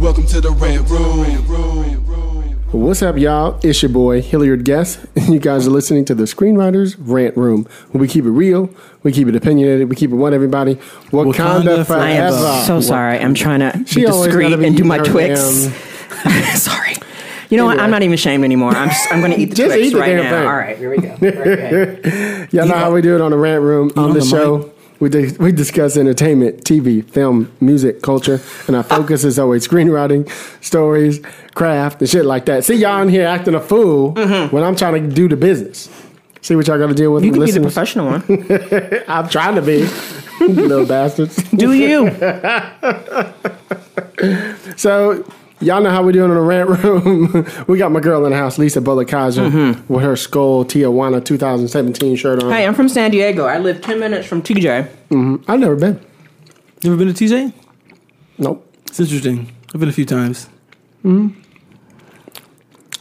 Welcome to the Red Room. What's up, y'all? It's your boy Hilliard Guest, and you guys are listening to the Screenwriters Rant Room. We keep it real, we keep it opinionated, we keep it one everybody. Wakanda, Wakanda forever. I am so sorry. I'm trying to She be discreet be and do my her Twix. sorry. You know what? I'm not even ashamed anymore. I'm just, I'm going to eat the Just Twix eat the right damn now. thing. All right, here we go. Okay. Y'all know how we do it on the Rant Room on on the the show. We, di- we discuss entertainment, TV, film, music, culture, and our focus is always screenwriting, stories, craft, and shit like that. See y'all in here acting a fool when I'm trying to do the business. See what y'all got to deal with. Mm-hmm. you can be the listeners? professional one. I'm trying to be, little bastards. Do you? So y'all know how we doing in the rant room. we got my girl in the house, Lisa Bolekaja, mm-hmm. with her Skull Tijuana 2017 shirt on. Hey, I'm from San Diego. I live 10 minutes from TJ. Mm-hmm. I've never been. You ever been to TJ? Nope. It's interesting. I've been a few times. Mm-hmm.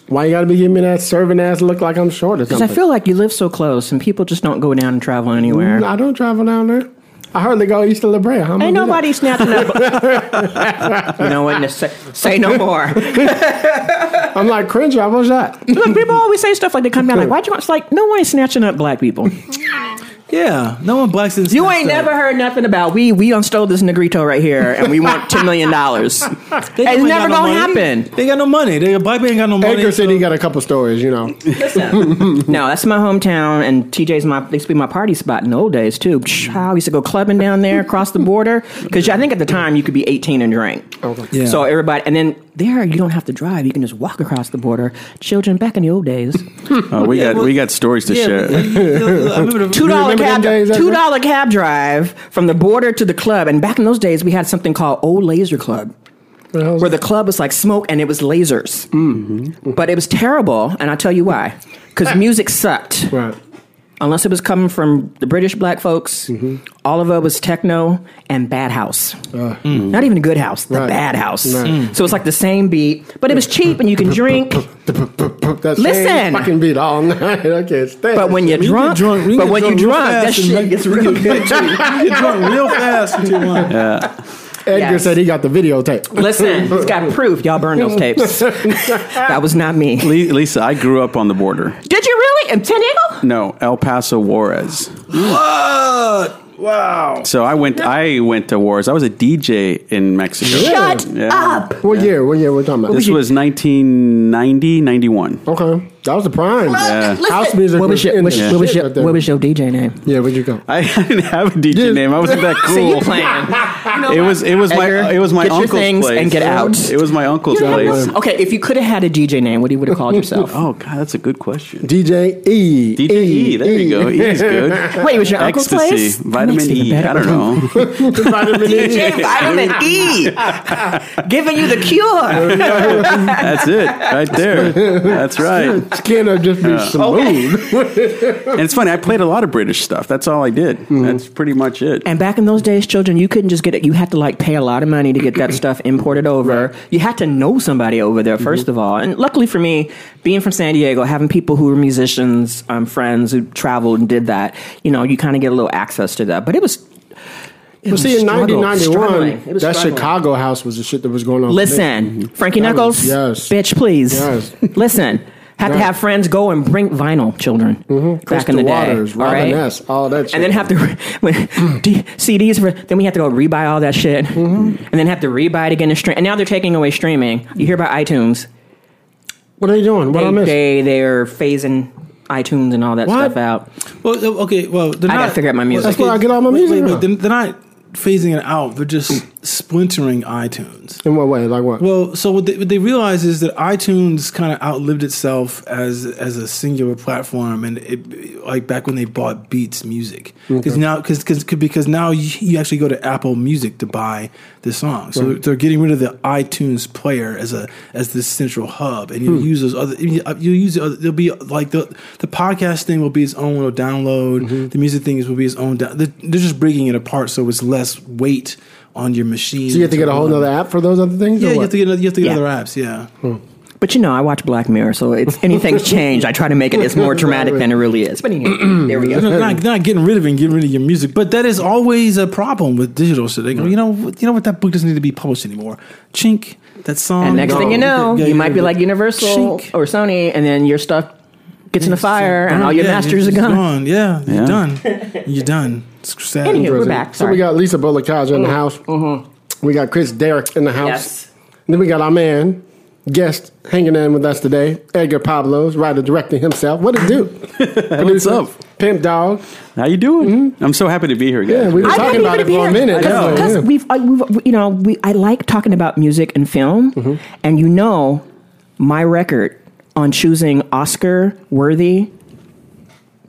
Why you gotta be giving me that serving ass look like I'm short or Because? I feel like you live so close and people just don't go down and travel anywhere. Mm, I don't travel down there. I hardly go east of La Brea. How am I Ain't do nobody snatching up. you know what? Just Say, say no more. I'm like Crenshaw. What's that? Look, people always say stuff like they come down like, why'd you want? It's like, no one is snatching up black people. Yeah, no one blacks in. You ain't never heard nothing about we we unstole this negrito right here and we want ten million dollars. It's never gonna happen. They got no money. They black people ain't got no money. Anchor City so- got a couple stories, you know. No, that's my hometown, and TJ's my used to be my party spot in the old days too. How I used to go clubbing down there across the border because I think at the time you could be eighteen and drink. Okay. Yeah. So everybody, and then there you don't have to drive; you can just walk across the border. Children back in the old days, Oh, we got we got stories to yeah, share. yeah, yeah, I remember the- two dollar cab, two Ezra? dollar cab drive from the border to the club. And back in those days, we had something called Old Laser Club. where the club was like smoke and it was lasers. Mm-hmm. But it was terrible, and I'll tell you why. Because music sucked. Right. Unless it was coming from the British black folks, Mm-hmm. all of it was techno and bad house. Not even a good house, the Uh. Right. bad house. Right. Mm. So it's like the same beat, but it was cheap and you can drink. That same Listen. fucking beat all night. Okay, stand. But when you're You drunk, drunk- but when you're real drunk, that fast shit you- gets real get- good. You get drunk real fast in Tijuana. Yeah. Edgar yes. said he got the videotape. Listen, he's got proof. Y'all burn those tapes. that was not me. Lisa, I grew up on the border. Did you really? In San Diego? No, El Paso Juarez. What? Wow. So I went. I went to Juarez. I was a DJ in Mexico. Shut Yeah. up. What year? What year we're talking about? This was 1990, 91. okay. That was the prime. Yeah. House music What was your, in what, the what was your, right what was your DJ name? Yeah, where'd you go? I didn't have a DJ Yeah. name. I wasn't that cool. See, you playing. It was. It was Edgar, my. It was my get your uncle's things place. and get out. It was my uncle's Yeah, place. Okay, if you could have had a DJ name, what do you would have called yourself? Oh God, that's a good question. DJ E. DJ E. There you go. He's good. Wait, it was your uncle's Ecstasy, place? That vitamin makes it even E. better. I don't know. Vitamin E. DJ Vitamin E, giving you the cure. That's it, right there. That's right. Skin will just be smooth. And it's funny. I played a lot of British stuff. That's all I did. Mm-hmm. That's pretty much it. And back in those days, children, you couldn't just get it. You had to like pay a lot of money to get that stuff imported over. You had to know somebody over there 1st of all. And luckily for me, being from San Diego, having people who were musicians, um, friends who traveled and did that, you know, you kind of get a little access to that. But it was. It But was see, in struggle, 1991. It was that struggling. Chicago house was the shit that was going on. Listen, Frankie That Knuckles, was- yes. bitch, please. Yes. Listen, have to have friends go and bring vinyl, children, back in the day. Waters, all right? Robin S., all that shit. And then have to when, CDs for. Then we have to go rebuy all that shit, Mm-hmm. and then have to rebuy it again to stream. And now they're taking away streaming. You hear about iTunes? What are they doing? What I They, missed? they they're phasing iTunes and all that What? stuff out. Well, okay. Well, they're I not, gotta figure out my music. That's where I get all my music Wait, wait, from. they're, they're not phasing it out. They're just splintering iTunes. In what way? Like what? Well, so what they, what they realize is that iTunes kind of outlived itself as as a singular platform, and it like back when they bought Beats Music, because now because because now you, you actually go to Apple Music to buy the song, so they're getting rid of the iTunes player as a as this central hub, and you hmm. use those other you uh, you use the other, there'll be like the the podcast thing will be its own little download, mm-hmm. the music thing will be its own. Down, they're, they're just breaking it apart so it's less weight on your machine. so you have to get a whole other app for those other things? Yeah, or you have to get you have to get Yeah. other apps. Yeah. Hmm. But you know, I watch Black Mirror, so it's anything's changed. I try to make it as more dramatic than it really is. But anyway, there we go. not, not, not getting rid of it and getting rid of your music, but that is always a problem with digital shit. They go, you know, what- you know what? That book doesn't need to be published anymore. Chink, that song. And next thing you know, Yeah, you yeah, might be like Universal Chink. or Sony, and then your stuff gets in the fire, and all your Yeah, masters are it's gone. Yeah. Yeah, you're done. You're done. It's sad. Anywho, we're back. So we Mm-hmm. got Lisa Bolekaja in the house. We got Chris Derrick in the house. Yes. And then we got our man, guest hanging in with us today, Edgar Pablos, writer directing himself. What it do? What's up? Pimp Dog. How you doing? I'm so happy to be here, guys. Yeah, we were I'm talking about it be for a minute. Because Yeah, because yeah. we've, I, we've, you know, we, I like talking about music and film, Mm-hmm. and you know, my record on choosing Oscar worthy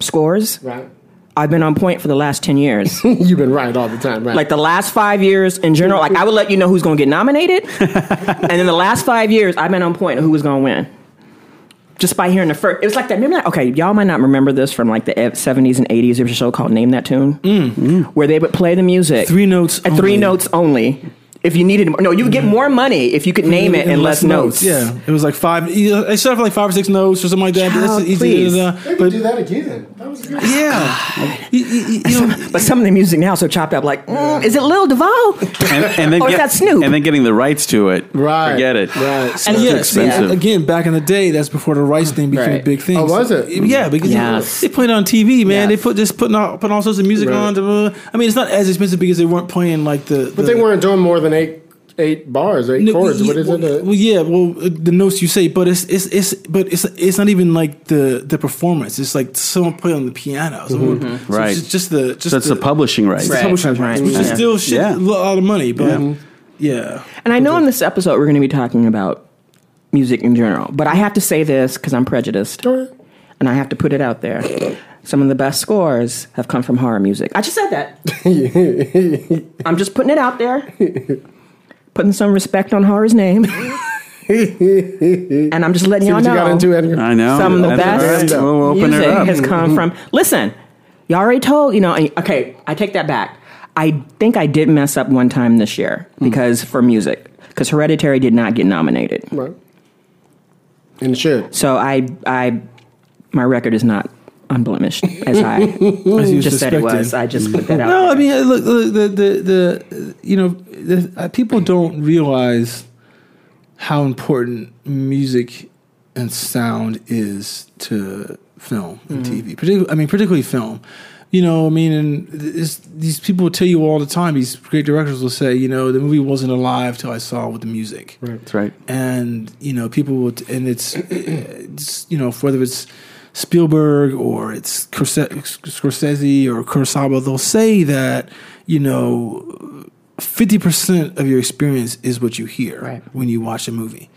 scores, Right. I've been on point for the last ten years. You've been right all the time, right? like the last five years in general, like I would let you know who's going to get nominated, and then the last five years, I've been on point of who was going to win. Just by hearing the first, it was like that. Remember that? Okay, y'all might not remember this from like the seventies and eighties. There was a show called Name That Tune, mm. where they would play the music Three notes at three notes only. If you needed, more. no, you would get more money if you could name it in less notes. Yeah, it was like five. It started for like five or six notes or something like that. but Child, that's easy. please. uh, They could but do that again. That was good. yeah, you, you- you know, But some of the music now is so chopped up. Like, mm, is it Lil Duval? and, and then Or is get- that Snoop? and then getting the rights to it. Right. Forget it. Right. It's And too yes, expensive. again, back in the day, that's before the rights thing became Right. a big thing. Oh, was it? Yeah, because Yes. they played it on TV, man. Yes. They put just putting all, putting all sorts of music Right. on. I mean, it's not as expensive because they weren't playing like the. But they weren't doing more than eight eight bars, eight No, chords. yeah, What is well, it? Uh, Well, yeah, well, uh, the notes you say, but it's it's it's but it's it's not even like the the performance. It's like someone play on the piano, someone, so Mm-hmm. Right. It's just the just So it's the publishing rights. Right, publishing right, rights, which is still shit Yeah. a lot of money, but Yeah. yeah. And I know in this episode we're going to be talking about music in general, but I have to say this because I'm prejudiced, Alright. and I have to put it out there. Some of the best scores have come from horror music. I just said that. I'm just putting it out there, putting some respect on horror's name, and I'm just letting See y'all what you know got into, Edgar? I know. some of the best all right. We'll open music it up. has come from. Listen, y'all already told you know. Okay, I take that back. I think I did mess up one time this year hmm. because for music, because Hereditary did not get nominated. Right. And it should. So I, I, my record is not unblemished as I As you just said it was. I just put that out. No, there. I mean, uh, look, look the, the the you know, the, uh, people don't realize how important music and sound is to film and TV. Particularly, I mean, particularly film. You know, I mean, and it's, these people will tell you all the time. These great directors will say, you know, the movie wasn't alive till I saw it with the music Right. That's right. and you know people will and it's, it's you know whether it's Spielberg or it's Scorse- Scorsese or Kurosawa they'll say that you know 50% of your experience is what you hear Right. when you watch a movie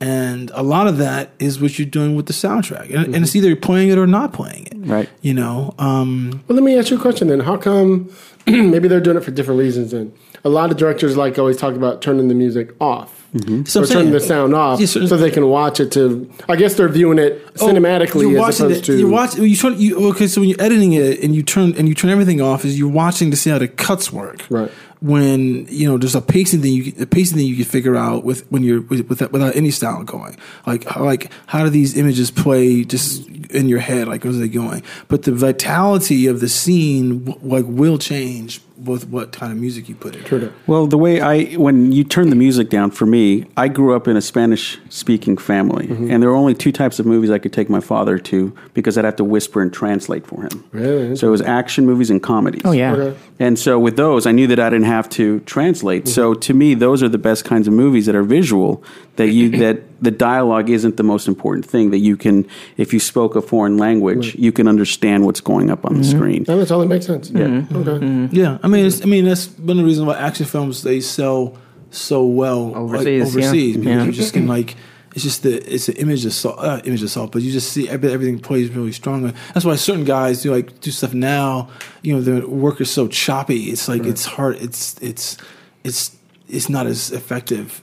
and a lot of that is what you're doing with the soundtrack and, and it's either playing it or not playing it Right. you know um Well, let me ask you a question then. How come maybe they're doing it for different reasons then? A lot of directors like always talk about turning the music off. Mm-hmm. so or turning the sound off Yes, sir. so they can watch it to I guess they're viewing it cinematically Oh, you're as opposed it, to you're watching you turn you okay so when you're editing it and you turn and you turn everything off is you're watching to see how the cuts work Right. When you know there's a pacing thing you a pacing thing you can figure out with when you're with, with that, without any style going like how, like how do these images play just in your head like where's they going but the vitality of the scene w- like will change with what kind of music you put in Well, the way I, when you turn the music down, for me, I grew up in a Spanish speaking family, Mm-hmm. and there were only two types of movies I could take my father to because I'd have to whisper and translate for him. Really? So it was action movies and comedies. Oh yeah. Okay. And so with those, I knew that I didn't have to translate. Mm-hmm. So to me, those are the best kinds of movies that are visual that you that the dialogue isn't the most important thing. That you can, if you spoke a foreign language, you can understand what's going up on the mm-hmm. screen. That totally makes sense. Yeah. Mm-hmm. Okay. Mm-hmm. Yeah, I mean, it's, I mean that's one of the reasons why action films they sell so well like, Overseas, yeah. because Yeah. you just can like it's just the it's an image assault, uh, image assault, but you just see every, everything plays really strongly. That's why certain guys do like do stuff now. You know, the work is so choppy. It's like it's hard. It's it's it's it's not as effective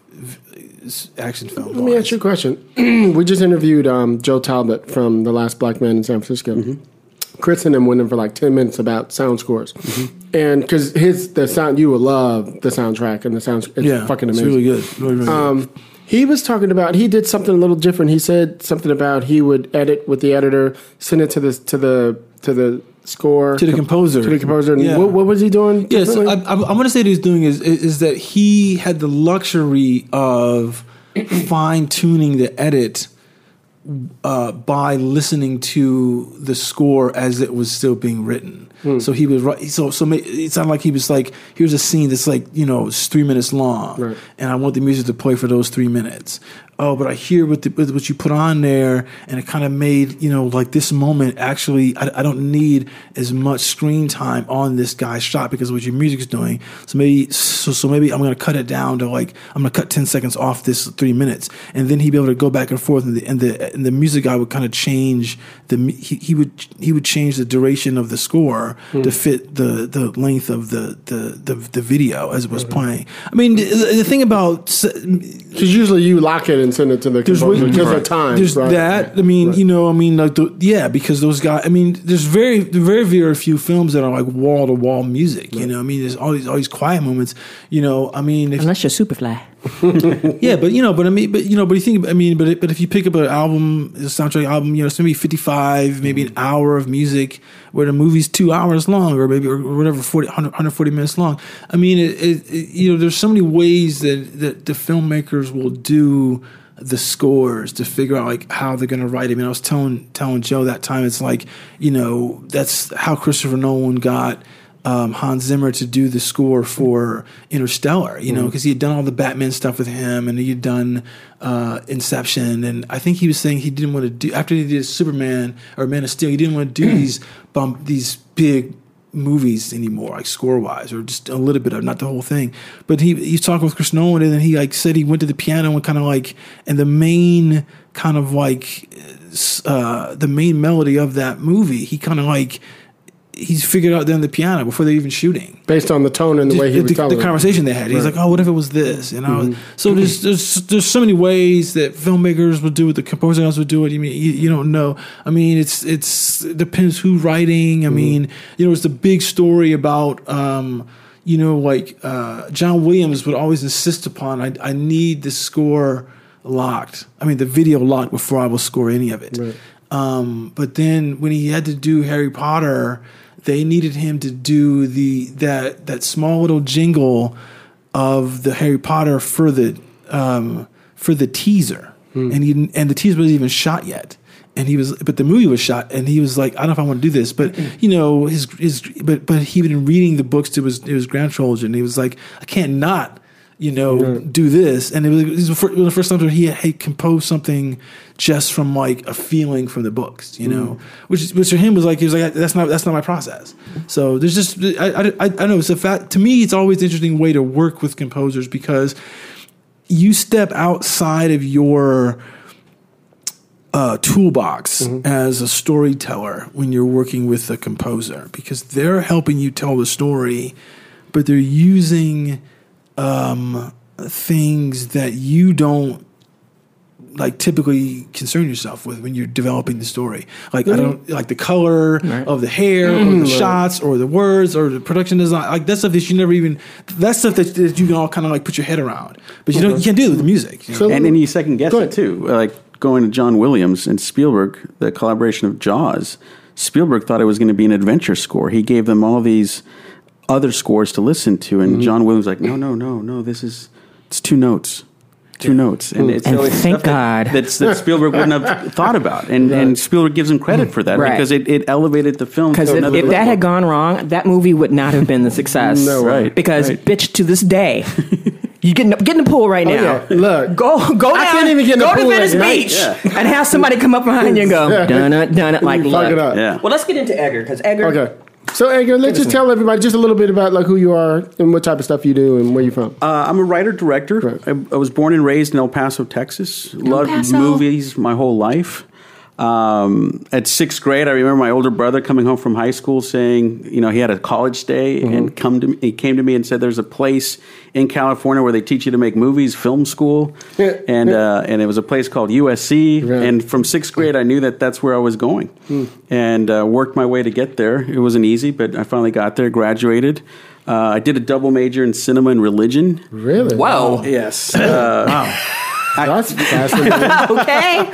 as action film. Let me ask you a question. we just interviewed um, Joe Talbot from The Last Black Man in San Francisco. Mm-hmm. Chris and him went in for like 10 minutes about sound scores. Mm-hmm. And because his, the sound, you will love the soundtrack and the sound, it's Yeah, fucking it's amazing. really good. Really, really good. He was talking about he did something a little different. He said something about he would edit with the editor, send it to the to the to the score To the composer. to the composer. Yeah. what, what was he doing? Yes, I, differently? I, I want to say what he's doing is, is is that he had the luxury of fine tuning the edit uh, by listening to the score as it was still being written. Hmm. So he was right. So so it sounded like he was like, here's a scene that's like you know it's three minutes long, Right. and I want the music to play for those three minutes. Oh, but I hear what the, what what you put on there, and it kind of made you know like this moment. Actually, I, I don't need as much screen time on this guy's shot because of what your music's doing. So maybe so so maybe I'm gonna cut it down to like I'm gonna cut ten seconds off this three minutes, and then he'd be able to go back and forth, and the and the and the music guy would kind of change the he, he would he would change the duration of the score hmm. to fit the the length of the the the, the video as it was mm-hmm. playing. I mean, the, the thing about Because usually you lock it and send it to the there's composer way- because of time. There's right? that. I mean, you know, I mean, like, the, yeah, because those guys. I mean, there's very, very, very few films that are like wall to wall music. You know, I mean, there's all these, all these quiet moments. You know, I mean, if, Unless you're Superfly. yeah, but you know, but I mean, but you know, but you think, I mean, but but if you pick up an album, a soundtrack album, you know, it's maybe fifty five, maybe an mm-hmm. hour of music, where the movie's two hours long, or maybe or whatever, 40, 100, 140 minutes long. I mean, it, it, it, you know, there's so many ways that that the filmmakers will do the scores to figure out like how they're going to write it. I mean, I was telling telling Joe that time, it's like you know, that's how Christopher Nolan got um, Hans Zimmer to do the score for Interstellar, you know, because he had done all the Batman stuff with him and he had done uh, Inception. And I think he was saying he didn't want to do, after he did Superman or Man of Steel, he didn't want to do these bump, these big movies anymore, like score wise, or just a little bit of, not the whole thing. But he he's talking with Chris Nolan, and then he like said he went to the piano and kind of like, and the main kind of like, uh, the main melody of that movie, he kind of like, he's figured out then the piano before they're even shooting. based on the tone and the way he The, was the, the conversation they had, he's like, "Oh, what if it was this?" You know. So there's there's there's so many ways that filmmakers would do it. The composers would do it. You mean you, you don't know? I mean, it's it's it depends who writing. I mean, you know, it's the big story about. Um, you know, like uh, John Williams would always insist upon, I, I need the score locked. I mean, the video locked before I will score any of it. Um, but then when he had to do Harry Potter, they needed him to do the that that small little jingle of the Harry Potter for the um, for the teaser, and he and the teaser wasn't even shot yet. And he was, but the movie was shot, and he was like, "I don't know if I want to do this," but you know, his his, but but he had been reading the books to his his grandchildren. And he was like, "I can't not." you know, do this. And it was, it was the fir- it was the first time he had, he composed something just from like a feeling from the books, you know, which which for him was like he was like that's not that's not my process. So there's just I I, I, I know it's a fact to me it's always an interesting way to work with composers because you step outside of your uh, toolbox as a storyteller when you're working with a composer because they're helping you tell the story, but they're using um, things that you don't like typically concern yourself with when you're developing the story. Like I mm-hmm. don't like the color of the hair or mm-hmm. the shots or the words or the production design. Like that stuff that you never even that stuff that, that you can all kind of like put your head around. But you don't you can't do it with the music. you know? So- and then you second guess it too. Like going to John Williams and Spielberg, the collaboration of Jaws. Spielberg thought it was going to be an adventure score. He gave them all these other scores to listen to, and mm-hmm. John Williams was like, no, no, no, no. This is it's two notes, two notes, and it's And so it's thank stuff that- God. that Spielberg wouldn't have thought about, and and Spielberg gives him credit for that Right. because it, it elevated the film. Because if, another if that had gone wrong, that movie would not have been the success. No. Right. Because right. bitch, to this day, You get in, the- get in the pool right oh, now. yeah. Look. Go go down. I can't even get in the go to Venice at night. Beach and have somebody come up behind you and go dun it dun it like Fuck look. it up. Yeah. Well, let's get into Edgar because Edgar. Okay. So Edgar, let's just tell everybody just a little bit about like who you are and what type of stuff you do and where you're from. Uh, I'm a writer director. Right. I, I was born and raised in El Paso, Texas. Loved Paso. movies my whole life. Um, at sixth grade, I remember my older brother coming home from high school saying, you know, he had a college stay and come to me, he came to me and said, "There's a place in California where they teach you to make movies, film school," Yeah. and uh, and it was a place called USC. Right. And from sixth grade, I knew that that's where I was going, and uh, worked my way to get there. It wasn't easy, but I finally got there, graduated. Uh, I did a double major in cinema and religion. really? Whoa. Yes. Uh, That's fascinating. Okay.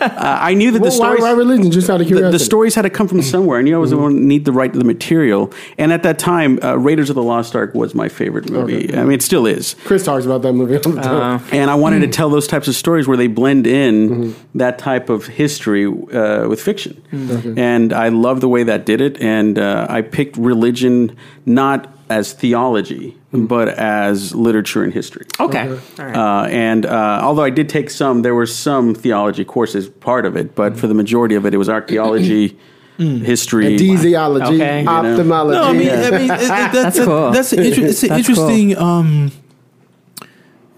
I knew that the well, why, stories. why religion? Just out of the, curiosity. the stories had to come from somewhere. I knew I was going to need the right to the material. And at that time, uh, Raiders of the Lost Ark was my favorite movie. Okay. I mean, it still is. Chris talks about that movie all the time. And I wanted to tell those types of stories where they blend in that type of history uh, with fiction. And I love the way that did it. And uh, I picked religion not as theology, but as literature and history. Okay. All right. Uh, and uh, although I did take some, there were some theology courses part of it, but for the majority of it, it was archaeology, history. Anesthesiology, Okay. ophthalmology. No, I mean, I mean, it, it, that's That's a, cool. That's, an inter- it's an That's interesting um,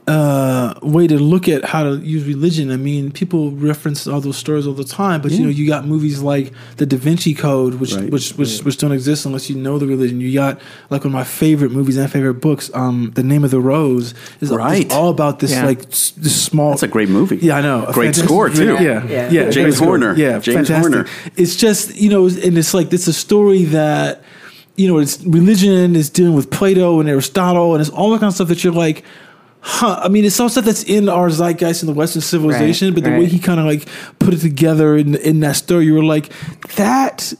uh, way to look at how to use religion. I mean, people reference all those stories all the time, but you know, you got movies like the Da Vinci Code, which Right. which which, which don't exist unless you know the religion. You got like one of my favorite movies and favorite books, um, The Name of the Rose, is, is Right. all about this Yeah. like s- this small. That's a great movie. Yeah, I know. A Great score, too. Yeah, Yeah. yeah. James. Horner. Yeah, James fantastic. Horner. It's just you know, and it's like it's a story that you know, it's religion is dealing with Plato and Aristotle, and it's all that kind of stuff that you're like. Huh. I mean, it's all stuff that's in our zeitgeist in the Western civilization, Right, but the way he kind of like put it together in in that story, you were like, that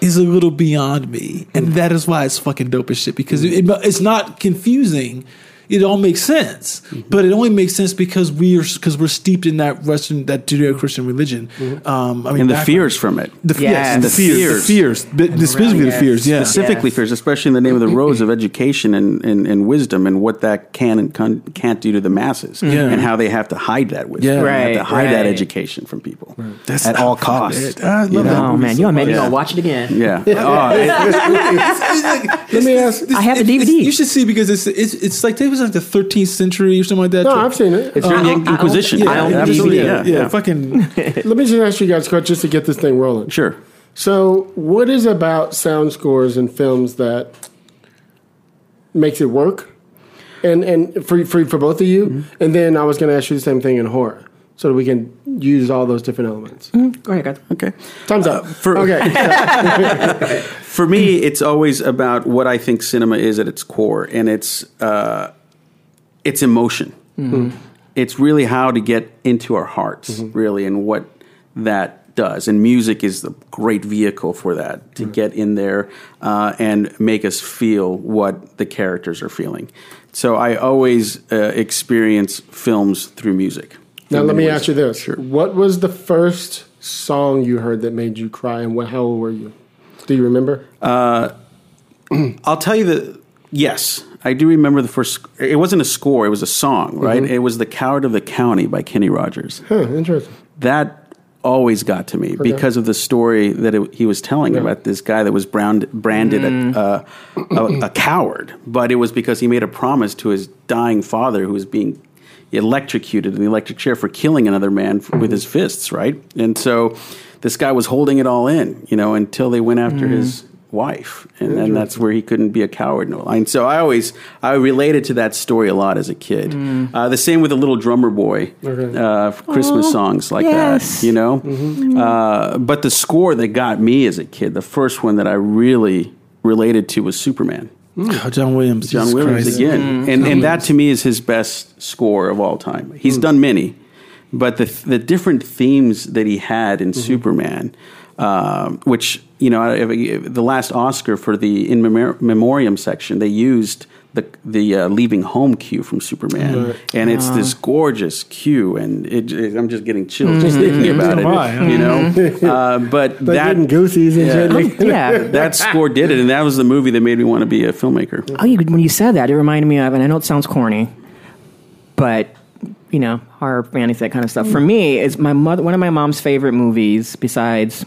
is a little beyond me, and mm. that is why it's fucking dope as shit because it, it's not confusing. It all makes sense, mm-hmm. but it only makes sense because we are because we're steeped in that Western that Judeo Christian religion. Mm-hmm. Um, I mean, and the background. fears from it. The, yes, Yes. the The fears, fears. the fears, but specifically the fears. Yeah, Specifically Yes. fears, especially in the name of the rose of education and, and, and wisdom and what that can and can, can't do to the masses mm-hmm. Yeah. and how they have to hide that wisdom. Yeah. They have to Right, hide that education from people That's at all costs. I love that. oh man, so you made me much. gonna watch it again. Yeah. Oh, it- Let me ask. I have the DVD. You should see because it's it's it's like it was like the 13th century or something like that. No, I've seen it. it's during the I- I- Inquisition. yeah, I own the absolutely. Yeah. yeah, yeah. fucking. Let me just ask you guys, just to get this thing rolling. Sure. So, what is about sound scores in films that makes it work? And and for for, for both of you, Mm-hmm. and then I was going to ask you the same thing in horror, so that we can use all those different elements. Go ahead, guys. Okay. Time's up. for- okay, For me, it's always about what I think cinema is at its core, and it's uh, it's emotion. It's really how to get into our hearts, really, and what that does. And music is the great vehicle for that to get in there uh, and make us feel what the characters are feeling. So I always uh, experience films through music. now let me ways. ask you this: Sure. What was the first song you heard that made you cry, and what? How old were you? Do you remember? I'll tell you that yes, I do remember the first. It wasn't a score; it was a song, mm-hmm. right? It was "The Coward of the County" by Kenny Rogers. Huh, interesting. That always got to me because of the story that it, he was telling about this guy that was browned, branded a, uh, a, a coward, but it was because he made a promise to his dying father, who was being electrocuted in the electric chair for killing another man f- with mm-hmm. his fists, right? And so this guy was holding it all in, you know, until they went after mm. his wife, and then that's where he couldn't be a coward no longer. And so I always I related to that story a lot as a kid. Mm. Uh, the same with the little drummer boy, uh, Christmas songs like yes. that, you know. Mm-hmm. Mm-hmm. Uh, but the score that got me as a kid, the first one that I really related to was Superman. Mm. Oh, John Williams. John Jesus Williams Christ. again, mm-hmm. and and that to me is his best score of all time. He's mm. done many, but the the different themes that he had in Superman, um, which you know, I- the last Oscar for the in memor- memoriam section, they used the the uh, leaving home cue from Superman, and it's this gorgeous cue, and it, it- I'm just getting chills just thinking about it. Why? You know, uh, but Like that getting goosies and Yeah. shit. Like, Yeah. that score did it, and that was the movie that made me want to be a filmmaker. Oh, you, when you said that, it reminded me of, and I know it sounds corny, but you know, horror, fantasy, that kind of stuff. For mm. me, it's my mother. One of my mom's favorite movies, besides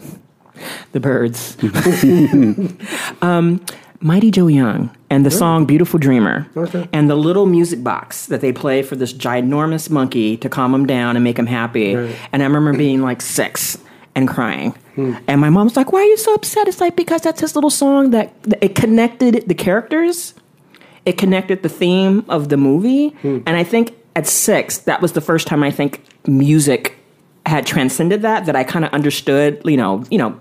The Birds, um, Mighty Joe Young, and the song "Beautiful Dreamer," Okay. and the little music box that they play for this ginormous monkey to calm him down and make him happy. And I remember being like six and crying. Hmm. And my mom's like, "Why are you so upset?" It's like because that's his little song that that it connected the characters it connected the theme of the movie. Hmm. And I think at six, that was the first time I think music had transcended that, that I kind of understood, you know, you know,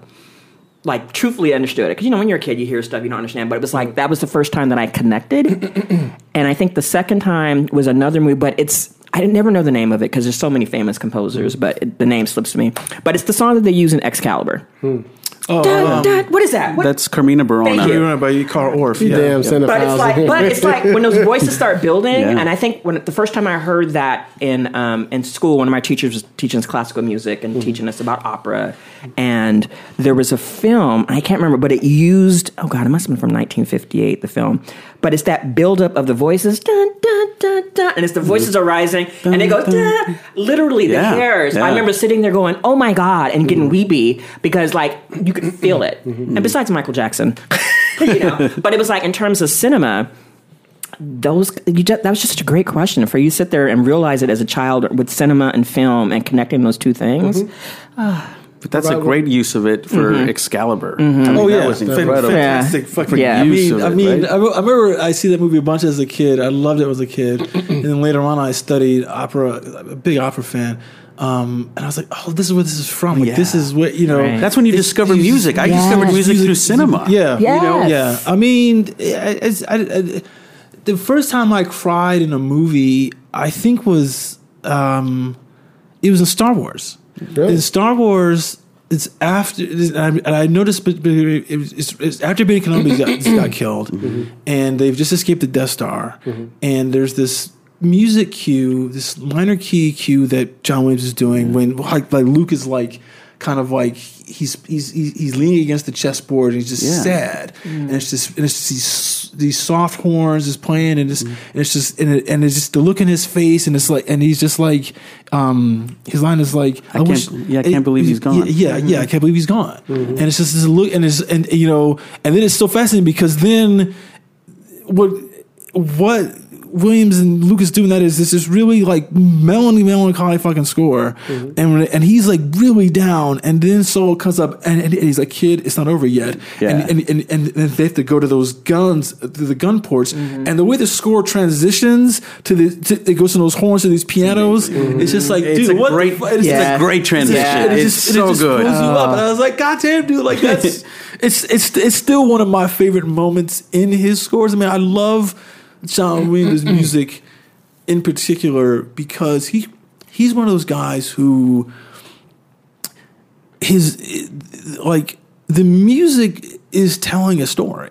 like truthfully understood it. Cause you know, when you're a kid, you hear stuff you don't understand, but it was like, that was the first time that I connected. and I think the second time was another movie, but it's, I didn't never know the name of it because there's so many famous composers, but it, the name slips to me. But it's the song that they use in Excalibur. Hmm. Oh, Dun, dun, what is that? What- That's Carmina Burana. Thank you. you know, by Carl Orff. You yeah. damn but it's like, but it's like when those voices start building, Yeah. and I think when the first time I heard that in um, in school, one of my teachers was teaching us classical music and teaching us about opera, and there was a film I can't remember, but it used oh god, it must have been from 1958, the film, but it's that buildup of the voices, dun dun dun dun, and it's the voices are rising, and it goes dun, literally the Yeah, hairs. yeah. I remember sitting there going, oh my god, and getting weepy because like you could feel it, and besides Michael Jackson. you know, but it was like in terms of cinema, those you just, that was just such a great question for you to sit there and realize it as a child with cinema and film and connecting those two things. Ah. But that's a great use of it for Excalibur. I mean, Oh that yeah, was incredible. fantastic Yeah. fucking. Yeah. I mean, of I it, mean, right? I, remember I see that movie a bunch as a kid. I loved it as a kid, and then later on I studied opera. I'm a big opera fan, um, and I was like, oh, this is where this is from. Like, This is what you know. Right. That's when you It's- discover it's- music. I Yes. discovered music through cinema. Yeah, Yes. you know, yeah. I mean, it's- I, I, the first time I cried in a movie, I think was um, it was in Star Wars. Really? In Star Wars, it's after, and I, noticed, but but it was, it's, it's after Ben Kenobi got, got killed, mm-hmm. and they've just escaped the Death Star, mm-hmm. and there's this music cue, this minor key cue that John Williams is doing when like like Luke is like kind of like he's he's he's, leaning against the chessboard and he's just Yeah. sad. Mm. And it's just and it's just these soft horns is playing and, just, and it's just and, it, and it's just the look in his face and it's like and he's just like um his line is like I can't- yeah, I can't believe he's gone. yeah yeah, I can't believe he's gone. And it's just this look and it's and you know and then it's so fascinating because then what what Williams and Lucas doing that is this is really like melancholy, melancholy fucking score, mm-hmm. and when, and he's like really down, and then Solo comes up and, and he's like, "Kid, it's not over yet," Yeah. and, and, and and they have to go to those guns, to the gun ports, Mm-hmm. and the way the score transitions to the to, it goes to those horns to these pianos, mm-hmm. Mm-hmm. it's just like, It's dude, a what great- it's Yeah. A great transition. Yeah. it It's just, so it just good. pulls you up, and I was like, God damn, dude, like that's it's it's it's still one of my favorite moments in his scores. I mean, I love John Williams' music in particular because he he's one of those guys who his like the music is telling a story.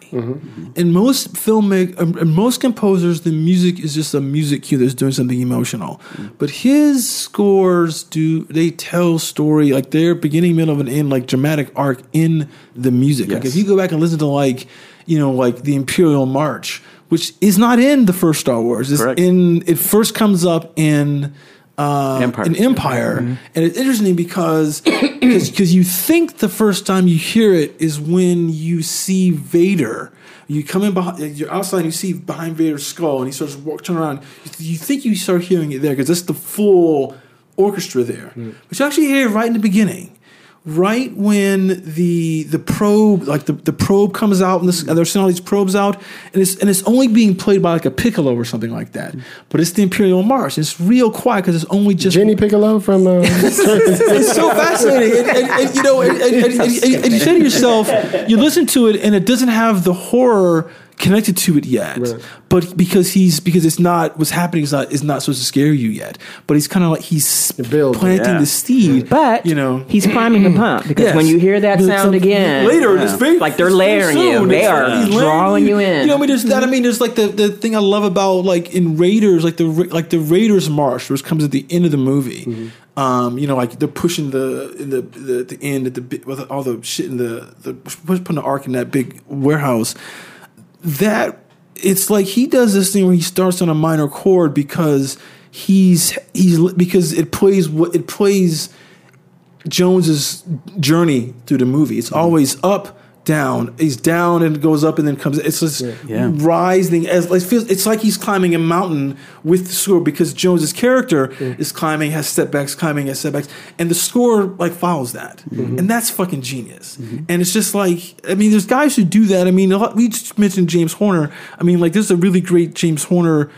In most filmic, um, in most composers, the music is just a music cue that's doing something emotional. But his scores do they tell story like they're beginning, middle, and end, like dramatic arc in the music. Like if you go back and listen to like you know like the Imperial March, which is not in the first Star Wars, it's Correct. in it first comes up in uh, Empire. in Empire, and it's interesting because because you think the first time you hear it is when you see Vader. You come in behind, you're outside, and you see behind Vader's skull, and he starts walk, turn around. You think you start hearing it there because that's the full orchestra there. But you actually hear it right in the beginning right when the the probe like the, the probe comes out and, this, and they're sending all these probes out and it's and it's only being played by like a piccolo or something like that. But it's the imperial march. It's real quiet because it's only just Jenny Piccolo from uh, it's so fascinating. And, and, and, you know and, you say to yourself you listen to it and it doesn't have the horror connected to it yet but because he's because it's not what's happening is not is not supposed to scare you yet but he's kind of like he's building. planting Yeah. the seed But you know he's priming the pump because Yes. when you hear that sound again, later, it's very like they're it's layering you. They It's are like drawing you in. You know, I mean, there's that. I mean, there's like the, the thing I love about like in Raiders, like the like the Raiders march, which comes at the end of the movie. Um, you know, like they're pushing the in the the, the end at the with all the shit in the the putting the ark in that big warehouse. That it's like he does this thing where he starts on a minor chord because he's he's because it plays what it plays Jones's journey through the movie. It's mm-hmm. always up, down. He's down and goes up and then comes. It's just Yeah. rising as it feels. It's like he's climbing a mountain with the score because Jones's character is climbing, has setbacks, climbing, has setbacks, and the score like follows that, and that's fucking genius. And it's just like I mean, there's guys who do that. I mean, a lot, we just mentioned James Horner. I mean, like there's a really great James Horner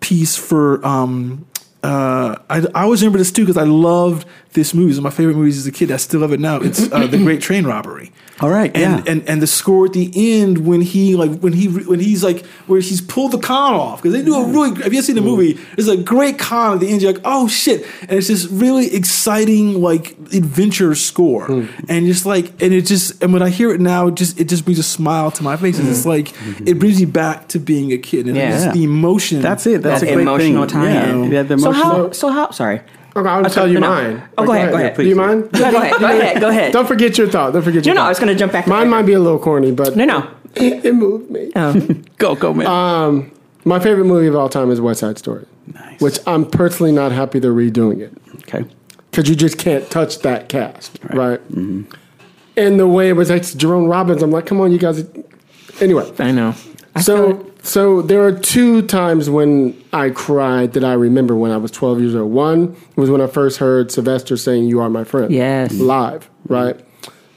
piece for. um uh, I, I always remember this too because I loved this movie. It's one of my favorite movies as a kid. I still love it now. It's uh, The Great Train Robbery. All right, and, yeah. and and the score at the end when he like when he when he's like where he's pulled the con off because they do a really. Have you ever seen the movie? There's a great con at the end. You're like, oh shit, and it's this really exciting like adventure score, and just like and it just and when I hear it now, it just it just brings a smile to my face. And it's like it brings me back to being a kid and Yeah. just the emotion. That's it. That's that a great emotional thing. tie-in. Yeah, yeah, the so how? So how? Sorry. Okay, I'll Okay, tell you no, no. mine. Oh, go ahead, go ahead. Please. Do you mind? Go ahead. Go ahead. Go ahead. Don't forget your thought. Don't forget No, your no. thought. I was going to jump back. Mine might be a little corny, but No, no. it moved me. Oh. go, go, man. Uh, My favorite movie of all time is West Side Story. Nice. Which I'm personally not happy they're redoing it. okay. Because you just can't touch that cast, right? And the way it was like Jerome Robbins, I'm like, come on, you guys. Anyway, I know. I so like- so there are two times when I cried that I remember when I was 12 years old. One was when I first heard Sylvester saying "You Are My Friend." Yes. live, right?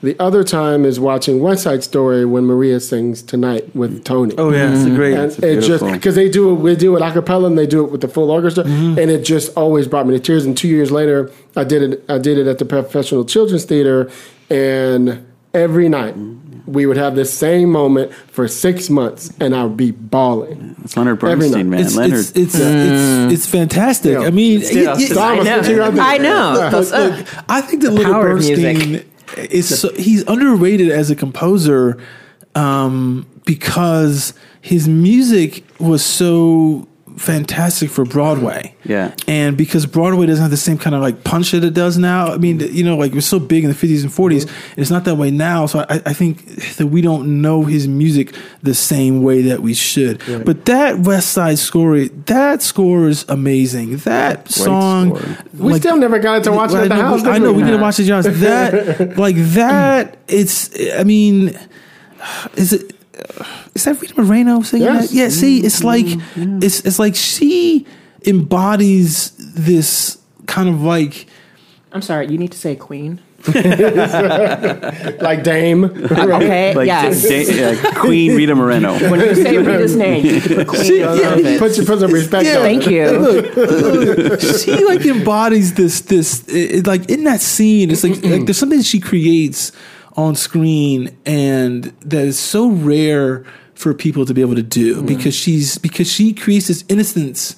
The other time is watching West Side Story when Maria sings "Tonight" with Tony. Oh yeah, it's a great. And It's it just because they do it, we do it a cappella and they do it with the full orchestra, mm-hmm. and it just always brought me to tears. And two years later, I did it. I did it at the Professional Children's Theater, and every night mm. We would have this same moment for six months, and I would be bawling. It's Leonard Every Bernstein, man. it's, Leonard. it's it's it's it's fantastic. Yeah. I mean, Still, y- y- I know. You're. I know. Look, look, I think that Leonard power of music. Bernstein is so, he's underrated as a composer um, because his music was so fantastic for Broadway. Yeah. and because Broadway doesn't have the same kind of like punch that it does now. I mean, you know, like it was so big in the fifties and 40s mm-hmm. It's not that way now. So I, I think that we don't know his music the same way that we should. But that West Side Story, that score is amazing. That song, score. We like- still never got it to watch it I at the know, house. I know we? we didn't watch it, John's. That like that. It's. I mean, is it? Is that Rita Moreno singing Yes. that? Yeah. See, mm, it's like mm, it's it's like she embodies this kind of like. I'm sorry. You need to say Queen. like Dame. Okay. like yes. da- yeah, Queen Rita Moreno. when you say Rita's name, you can put Queen on it. Put, your, put some respect Yeah. on Thank it. you. she like embodies this this it, it- like in that scene it's like, like there's something she creates on screen and that is so rare for people to be able to do because she's because she creates this innocence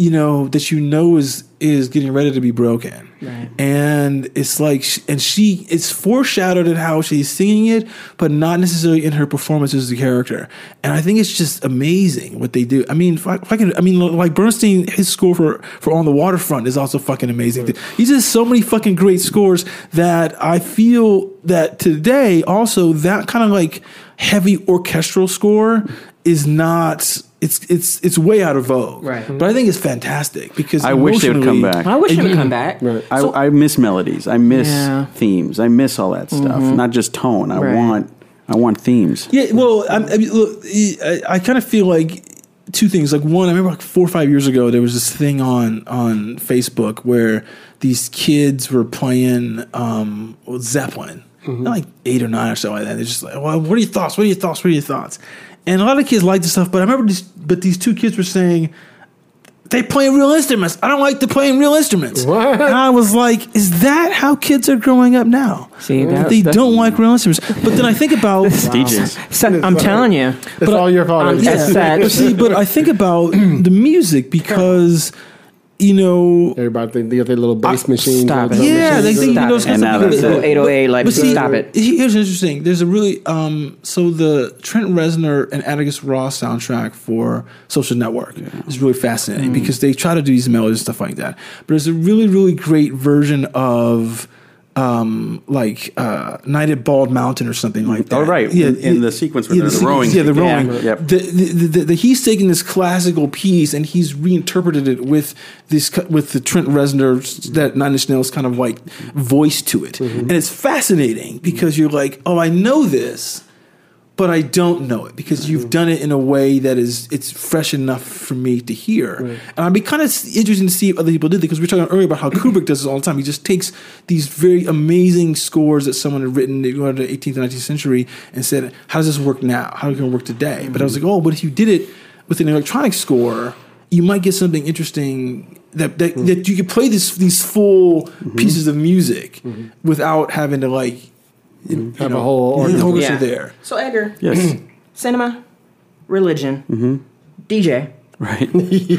you know that you know is is getting ready to be broken. Right. and it's like and she it's foreshadowed in how she's singing it but not necessarily in her performance as the character. And i think it's just amazing what they do. I mean fuck- fucking i mean like bernstein his score for for on the waterfront is also fucking amazing. He does so many fucking great scores that i feel that today also that kind of like heavy orchestral score is not it's it's it's way out of vogue Right. but i think it's fantastic because I wish they would come back. I wish it would come back. I, I miss melodies. I miss Yeah. themes. I miss all that stuff. Not just tone. I Right. want. I want themes. Yeah, well, I, I, mean, look, I, I kind of feel like two things. Like one, I remember like four or five years ago, there was this thing on on Facebook where these kids were playing um, Zeppelin, They're like eight or nine or so like that. They're just like, "Well, what are your thoughts? What are your thoughts? What are your thoughts?" And a lot of kids like this stuff, but I remember these, But these two kids were saying. They play real instruments. I don't like to playing real instruments. What? And I was like, is that how kids are growing up now? See, that- they that- don't like real instruments. But then I think about DJs. So, I'm telling you. It's all your fault. um, It's- That's sad. But see, but I think about the music because you know, Everybody think they got their little bass machines. Stop it. yeah, they think you know, it's And now something- that's Little 808, like, But see, stop it. Here's interesting. There's a really um, so the Trent Reznor and Atticus Ross soundtrack for Social Network is really fascinating Mm. because they try to do these melodies and stuff like that. But there's a really really great version of um, like uh, Night at Bald Mountain or something like that. Oh, right. In- in the sequence where they're the sequence- rowing Yeah, the rowing. Yeah. Yep. The, the, the, the, he's taken this classical piece and he's reinterpreted it with this with the Trent Reznor that Nine Inch Nails kind of like voice to it, Mm-hmm. and it's fascinating because you're like, oh, I know this, but I don't know it because Mm-hmm. you've done it in a way that is it's fresh enough for me to hear. And I'd be kind of interested to see if other people did it because we were talking earlier about how Kubrick does this all the time. He just takes these very amazing scores that someone had written in the 18th and 19th century and said, "How does this work now? How can it work today?" But I was mm-hmm. like, "Oh, but if you did it with an electronic score, you might get something interesting." That, that, mm-hmm. that you could play this these full mm-hmm. pieces of music without having to like you Have a know, whole the orchestra. orchestra there. So Edgar, Yes. cinema, religion, Mm-hmm. DJ. right.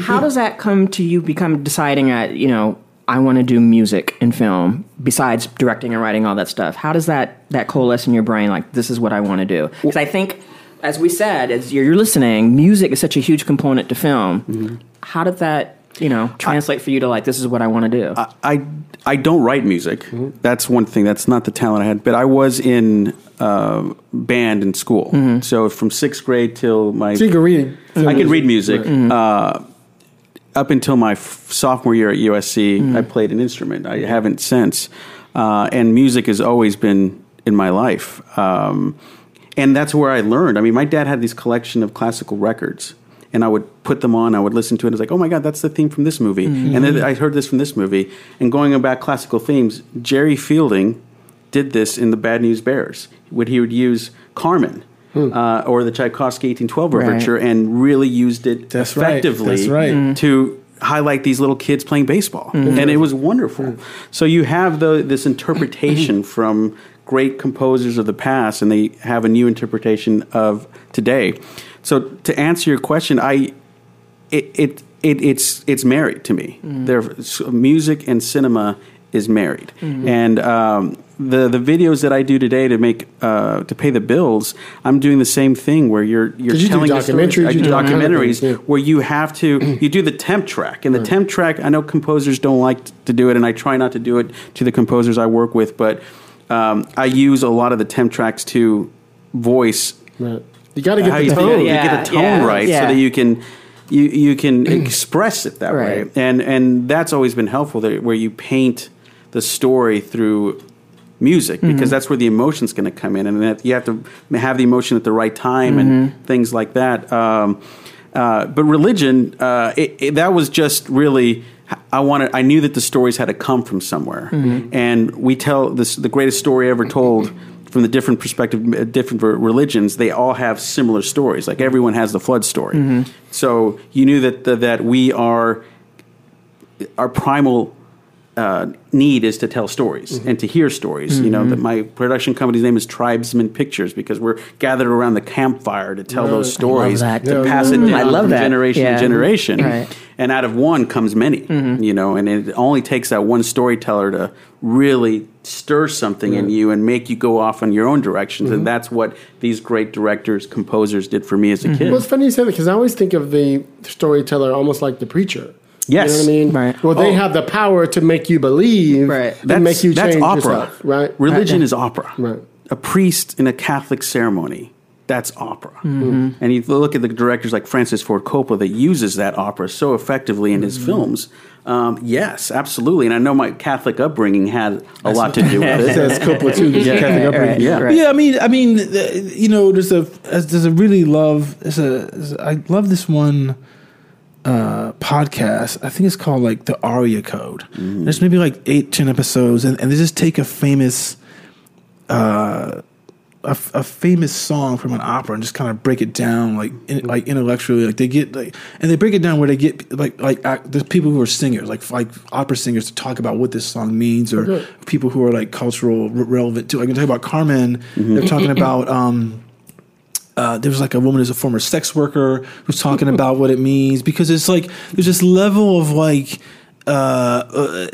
How does that come to you become deciding at, you know, I want to do music and film besides directing and writing all that stuff? How does that that coalesce in your brain like this is what I want to do? Because I think as we said, as you're, you're listening, music is such a huge component to film. Mm-hmm. How did that, you know, translate for you to like this is what I want to do? I I don't write music. Mm-hmm. That's one thing. That's not the talent I had. But I was in uh, band in school. Mm-hmm. So from sixth grade till my So you can read. I could read music. Mm-hmm. Uh, up until my f- sophomore year at USC, Mm-hmm. I played an instrument. I haven't since. Uh, and music has always been in my life. Um, and that's where I learned. I mean, my dad had this collection of classical records. And I would put them on. I would listen to it. and It's like, oh my god, that's the theme from this movie. Mm-hmm. And then I heard this from this movie. And going about classical themes, Jerry Fielding did this in the Bad News Bears. When he would use Carmen uh, or the Tchaikovsky 1812 Right. overture, and really used it That's right. effectively That's right. Mhm. to highlight these little kids playing baseball, and it was wonderful. So you have the, this interpretation from great composers of the past, and they have a new interpretation of today. So to answer your question, I it, it, it it's it's married to me. There, music and cinema is married, and um, the the videos that I do today to make uh, to pay the bills, I'm doing the same thing where you're you're you telling documentaries, I you do do all kind of documentaries things, yeah. where you have to you do the temp track, and the temp track. I know composers don't like to do it, and I try not to do it to the composers I work with, but um, I use a lot of the temp tracks to voice Right. You got to get the you, tone. you get the tone yeah, right yeah. so that you can you you can express it that Right. way and and that's always been helpful that, where you paint the story through music Mm-hmm. because that's where the emotion's going to come in and that you have to have the emotion at the right time and Mm-hmm. things like that um, uh, but religion uh, it, it, that was just really I wanted. I knew that the stories had to come from somewhere, Mm-hmm. and we tell this the greatest story ever told from the different perspective, uh, different religions. They all have similar stories. Like everyone has the flood story. Mm-hmm. So you knew that that we are our primal uh, need is to tell stories Mm-hmm. and to hear stories. You know that my production company's name is Tribesman Pictures because we're gathered around the campfire to tell those stories to Yeah, pass it down I love from that. generation to generation. Right. Mm-hmm. And out of one comes many. You know, and it only takes that one storyteller to really stir something in you and make you go off in your own directions. Mm-hmm. And that's what these great directors, composers did for me as a Mm-hmm. kid. Well, it's funny you say that because I always think of the storyteller almost like the preacher. Yes. You know what I mean? Right. Well, they Oh. have the power to make you believe Right. and make you that's change opera. yourself. Right. Religion Right. is opera. Right. A priest in a Catholic ceremony. That's opera. Mm-hmm. And you look at the directors like Francis Ford Coppola that uses that opera so effectively in his Mm-hmm. films. Um, yes, absolutely. And I know my Catholic upbringing had a lot to do with it. Says Coppola too. Yeah. Catholic upbringing. Right, Yeah. right. Yeah, I mean, I mean, you know, there's a there's a really love. There's a, there's a I love this one uh, podcast. I think it's called like the Aria Code. There's maybe like eight, ten episodes, and, and they just take a famous, uh, a, f- a famous song from an opera and just kind of break it down like in, like intellectually. Like they get like, and they break it down where they get like like act, there's people who are singers, like like opera singers, to talk about what this song means, or Okay. people who are like cultural re- relevant too. I can talk about Carmen. They're talking about. um uh, there was like a woman who's a former sex worker who's talking about what it means because it's like there's this level of like uh, uh,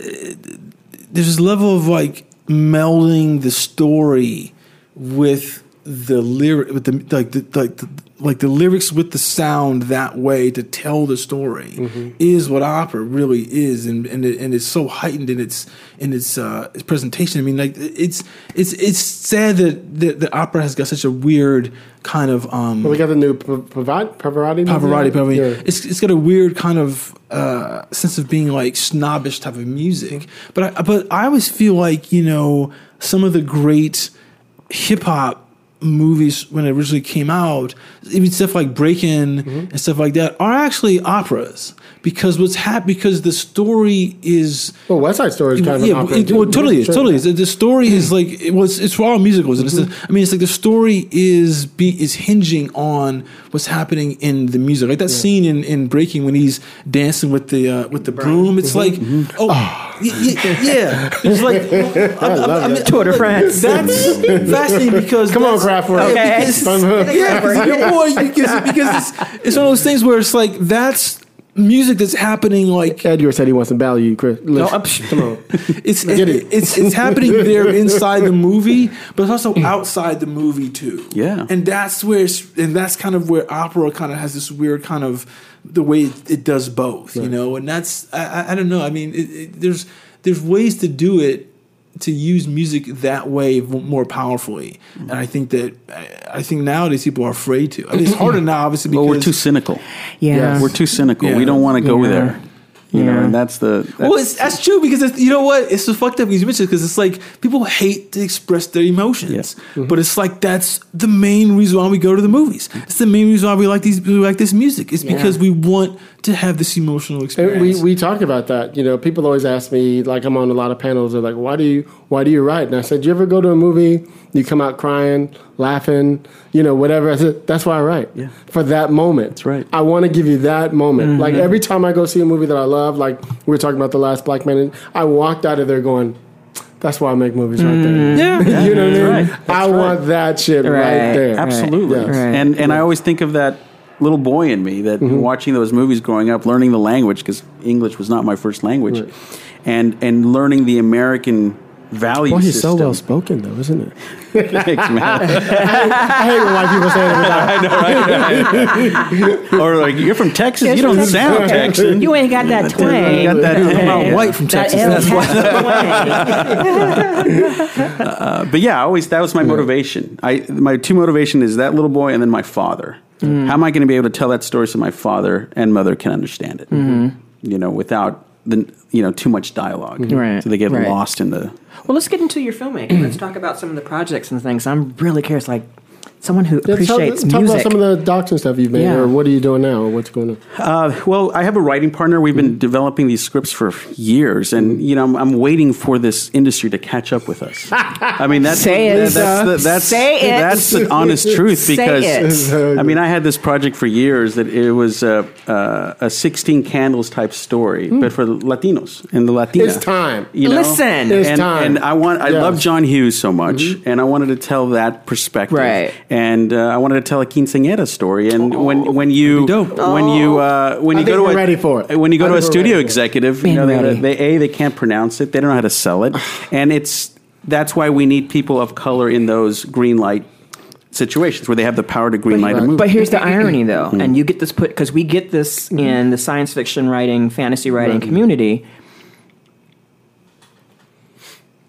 there's this level of like melding the story with the lyric with the like the like the, like the lyrics with the sound that way to tell the story Mm-hmm. is what opera really is, and and, it, and it's so heightened in its in its, uh, its presentation. I mean, like it's it's it's sad that that the opera has got such a weird kind of um, Well, we got the new Pavarotti. Pavarotti. Pavarotti. Pavarotti. Yeah. It's it's got a weird kind of uh, sense of being like snobbish type of music. But I, but I always feel like you know some of the great hip hop movies when it originally came out, even stuff like Breakin' mm-hmm. and stuff like that, are actually operas because what's hap- because the story is Well, West Side Story is kind of yeah, an it, well, totally is. Totally is. The story is hmm. like it was. It's for all musicals. And it's hmm. the, I mean, it's like the story is be is hinging on what's happening in the music. Like that scene in, in Breakin' when he's dancing with the uh, with the broom. It's mm-hmm, like mm-hmm. oh ah. y- y- yeah. It's like I, I, I mean, Tour de France. That's fascinating because Come on, that's- Kraftwerk. Okay. because- yeah, because your boy, because, because it's, it's one of those things where it's like that's music that's happening like Edgar said he wants to battle you, Chris. Listen, I'm- come on. it's Get it, it. it's it's happening there inside the movie, but it's also outside the movie too. Yeah. and that's where and that's kind of where opera kind of has this weird kind of the way it, it does both, you know. And that's I, I, I don't know. I mean, it, there's there's ways to do it to use music that way more powerfully, and I think that I, I think nowadays people are afraid to. I mean, it's harder now, obviously, because Well, we're too cynical. Yeah. We're too cynical. Yeah. We don't want to go Yeah. there. You know, Yeah. and that's the. That's, Well, it's, that's true because it's, you know what? It's so fucked up because you mentioned because it's like people hate to express their emotions, Yes. Mm-hmm. but it's like that's the main reason why we go to the movies. It's the main reason why we like these we like this music. It's because we want to have this emotional And experience. we we talk about that. You know, people always ask me, like I'm on a lot of panels. They're like, "Why do you Why do you write?" And I said, "Do you ever go to a movie? You come out crying, laughing, you know, whatever." I said, "That's why I write. Yeah. for that moment. That's right. I want to give you that moment. Mm-hmm. Like every time I go see a movie that I love, like we were talking about the last Black Man, I walked out of there going, "That's why I make movies right there." Mm-hmm. yeah, you know what I mean? right. I want that shit right, Right. there. Absolutely. Yes. Right. And and I always think of that little boy in me that Mm-hmm. watching those movies growing up, learning the language because English was not my first language, and and learning the American value Boy, he's so well spoken, though, isn't it? Thanks, man. I hate when white people say that. I without- or like you're from Texas, Yes, you don't you're from sound Texan. You ain't got that twang. You got that I'm not white from That Texas. El That's why. Paso twang. but yeah, I always that was my motivation. I my two motivation is that little boy and then my father. Mm. How am I going to be able to tell that story so my father and mother can understand it? Mm-hmm. You know, without the you know too much dialogue, Right, so they get right. lost in the. Well, let's get into your filmmaking. let's talk about some of the projects and things. I'm really curious, like someone who Yeah, tell, appreciates talk music. about some of the docs and stuff you've made, Yeah. or what are you doing now, or what's going on? Uh, well, I have a writing partner. We've Mm-hmm. been developing these scripts for years, and you know, I'm, I'm waiting for this industry to catch up with us. I mean, that's Say it, that- that's the, that's Say it. that's the honest truth because. I mean, I had this project for years that it was a, a, a 16 candles type story, but for Latinos and the Latina. It's time. You know? Listen. It's and, time. and I want I Yes. love John Hughes so much, and I wanted to tell that perspective, Right. And uh, I wanted to tell a quinceañera story, and when when you when you uh, when I you go to a, ready for it. when you go I to a studio ready for it. executive, you know, they, they a they can't pronounce it, they don't know how to sell it, and it's that's why we need people of color in those green light situations where they have the power to green light a movie. But here's the irony, though, Hmm. and you get this put because we get this in the science fiction writing, fantasy writing community.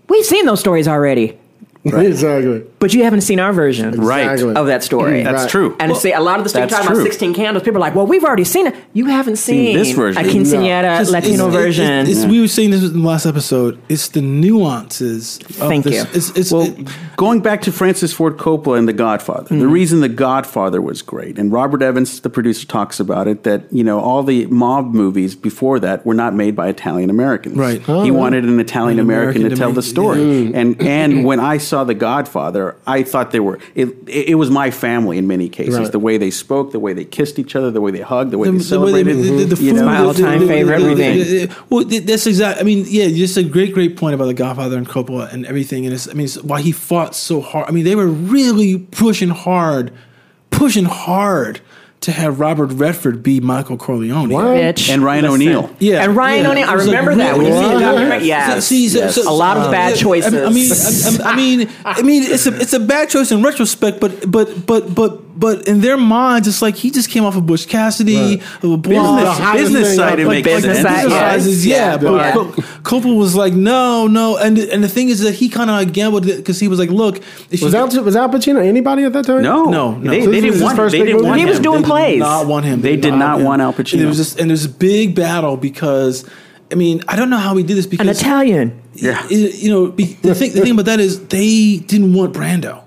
We've seen those stories already, exactly. But you haven't seen our version Right. Exactly. of that story. that's Right. true. And see, a lot of the stuff you're that's talking about 16 candles, people are like, well, we've already seen it. You haven't seen, this version. a quinceañera It's- Latino it's- version. It's, it's, We were saying this in the last episode. It's the nuances. Of Thank this. you. It's, it's, Well, it- going back to Francis Ford Coppola and The Godfather, Hmm. the reason The Godfather was great, and Robert Evans, the producer, talks about it, that you know all the mob movies before that were not made by Italian Americans. Right. he wanted an Italian American American to to tell the story, and and when I saw The Godfather, I thought they were it. It was my family in many cases. Right. The way they spoke, the way they kissed each other, the way they hugged, the way the, they the way they, celebrated. the, the you food, know? My all-time the- the- favorite the- everything. the- the- well, that's exactly I mean, yeah, just a great, great point about the Godfather and Coppola and everything. And it's, I mean, it's why he fought so hard. I mean, they were really pushing hard, pushing hard to have Robert Redford be Michael Corleone. What? And Ryan Listen. O'Neal. Yeah, And Ryan yeah. O'Neal, I It was like remember that when you see the What? documentary. Yeah. So- see, so- so- a lot of bad I- choices. I, mean, I, I mean, I mean, it's a it's a bad choice in retrospect, but but but but but in their minds, it's like he just came off of Butch Cassidy, Right. of Business- blog, business side, it makes business sense. side, business yeah. sizes, yeah. Yeah. But Yeah. Cop- Coppola was like, no, no, and and the thing is that he kind of gambled it because he was like, look, Was you- Al, was Al Pacino anybody at that time? No, No, no. They, So they didn't want. first They didn't movie? want He was him. doing They plays. Did not want him. They did not want Al Pacino. And there was this, and there's a big battle because, I mean, I don't know how he did this because An Italian. Yeah. you know, the thing the thing about that is they didn't want Brando.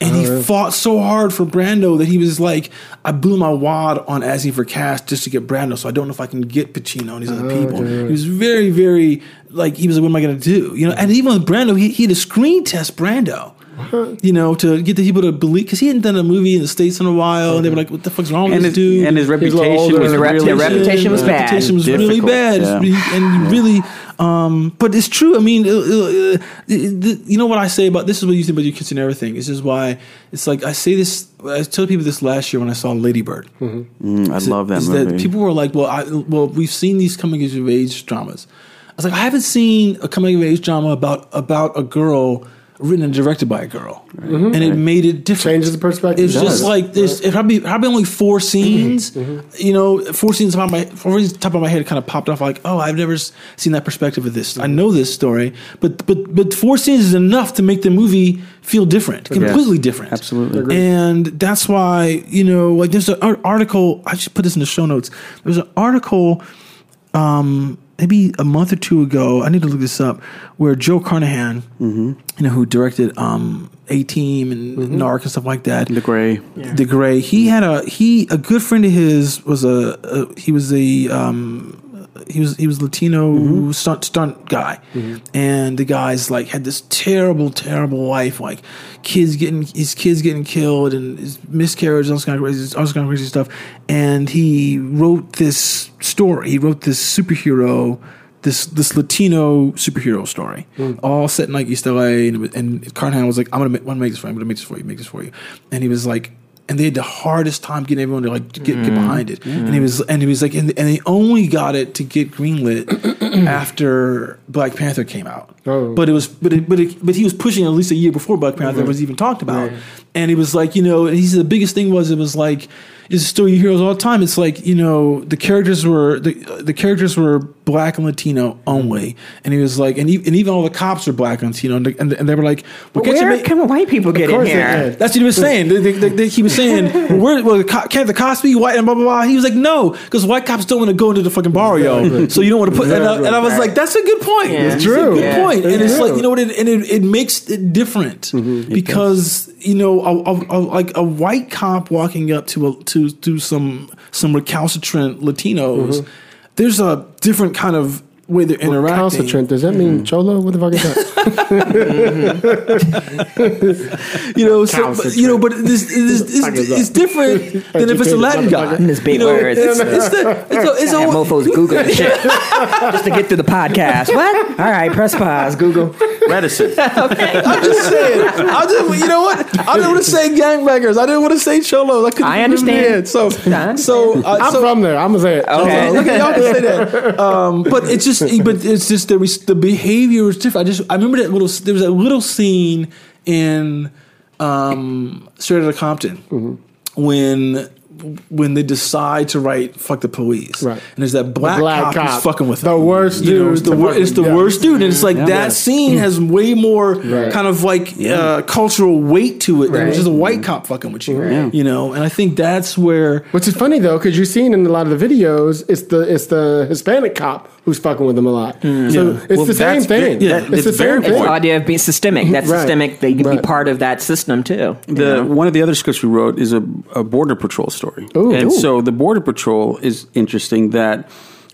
And he uh-huh. fought so hard for Brando that he was like, I blew my wad on asking for cash just to get Brando, so I don't know if I can get Pacino and these other uh-huh, people. He was very, very like he was like, what am I going to do? You know, and even with Brando, he, he had to screen test Brando. You know, to get the people to believe because he hadn't done a movie in the states in a while, and they were like, "What the fuck's wrong with and this his, dude?" and his a little reputation older. was The rep- really reputation was His bad. Reputation was really bad, yeah. It's really- and really. Um, but it's true. I mean, uh, uh, uh, you know what I say about this is what you think about your kids and everything. This is why it's like I say this. I told people this last year when I saw Lady Bird. Mm, I love that movie. people were like, "Well, I, well, we've seen these coming of age dramas." I was like, I haven't seen a coming of age drama about about a girl written and directed by a girl, mm-hmm. and it made it different. Changes the perspective. It's It just does. like there's it probably probably only four scenes. Mm-hmm. Mm-hmm. You know, four scenes top of my four scenes top of my head kind of popped off. Like, oh, I've never seen that perspective of this. I know this story, but but but four scenes is enough to make the movie feel different, completely different. Absolutely. And that's why you know, like there's an article. I should put this in the show notes. There's an article um, maybe a month or two ago. I need to look this up. Where Joe Carnahan, you know, who directed um, A Team and Narc and stuff like that, the Gray. the Gray. He had a he a good friend of his was a, a he was a um, he was he was Latino mm-hmm. stunt stunt guy, mm-hmm. and the guy's like had this terrible terrible life like kids getting his kids getting killed and his miscarriage all this kind of crazy all this kind of crazy stuff, and he wrote this story. He wrote this superhero. This this Latino superhero story, mm. all set in like East LA, and, and Carnahan was like, "I'm gonna make, want to make this for you. I'm gonna make this for you. Make this for you." And he was like, and they had the hardest time getting everyone to like get, get mm. behind it. Mm. And he was and he was like and, and they only got it to get greenlit after Black Panther came out. Oh. But it was but it, but it, but he was pushing at least a year before Black Panther was even talked about. And he was like, you know, and he said the biggest thing was it was like is story you hear all the time. It's like you know the characters were the the characters were black and Latino only, and he was like, and, e- and even all the cops are black and Latino, and, they- and, and they were like, well, can't Where make- can white people get in here? that's what he was saying. They- they- they- they- he was saying, well, where, well, can't the cops be white and blah, blah, blah. He was like, no, because white cops don't want to go into the fucking barrio. So you don't want to put, and, uh, I, and I was like, that's a good point. Yeah. It's true. a good Yeah. point. And It's it's like, you know what, it, and it, it makes it different because, you know, a, a, a, like a white cop walking up to a, to, to some, some recalcitrant Latinos, there's a different kind of way they're interacting. Concentrant. Does that mean mm-hmm. cholo? What the fuck is that? You know, so, but, you know, but this, this, it's, it's different than if it's a Latin guy. This big you know, words. It's, it's, the, it's, a, it's Have a, mofos Google shit just to get through the podcast. What? All right, press pause. Google. Reticent. I'm just saying. I just, you know what? I didn't want to say gangbangers. I didn't want to say cholos. I, couldn't I understand. it. So, I so, uh, I'm so from there. I'm gonna say it. Okay. Okay, look at y'all can say that. Um, but it's just, but it's just the the behavior is different. I just I remember that little. There was a little scene in um, Straight Outta Compton Mm-hmm. when when they decide to write "fuck the police," Right. and there's that black, black cop, cop. fucking with The them. worst You know, dude it's the, wor- it's the yeah. worst dude, and it's like Yeah. that scene has way more Right. kind of like uh, cultural weight to it than Right. just a white cop fucking with you. Right. You know, and I think that's where Which is funny though, because you're seeing in a lot of the videos, it's the it's the Hispanic cop who's fucking with them a lot. Mm. So it's Well, the same thing. ve- yeah, it's it's the very same It's thing. the idea of being systemic. That's Right. systemic. They can be part of that system too. The one of the other scripts we wrote is a, a border patrol story, Ooh. and Ooh. so the border patrol is interesting. That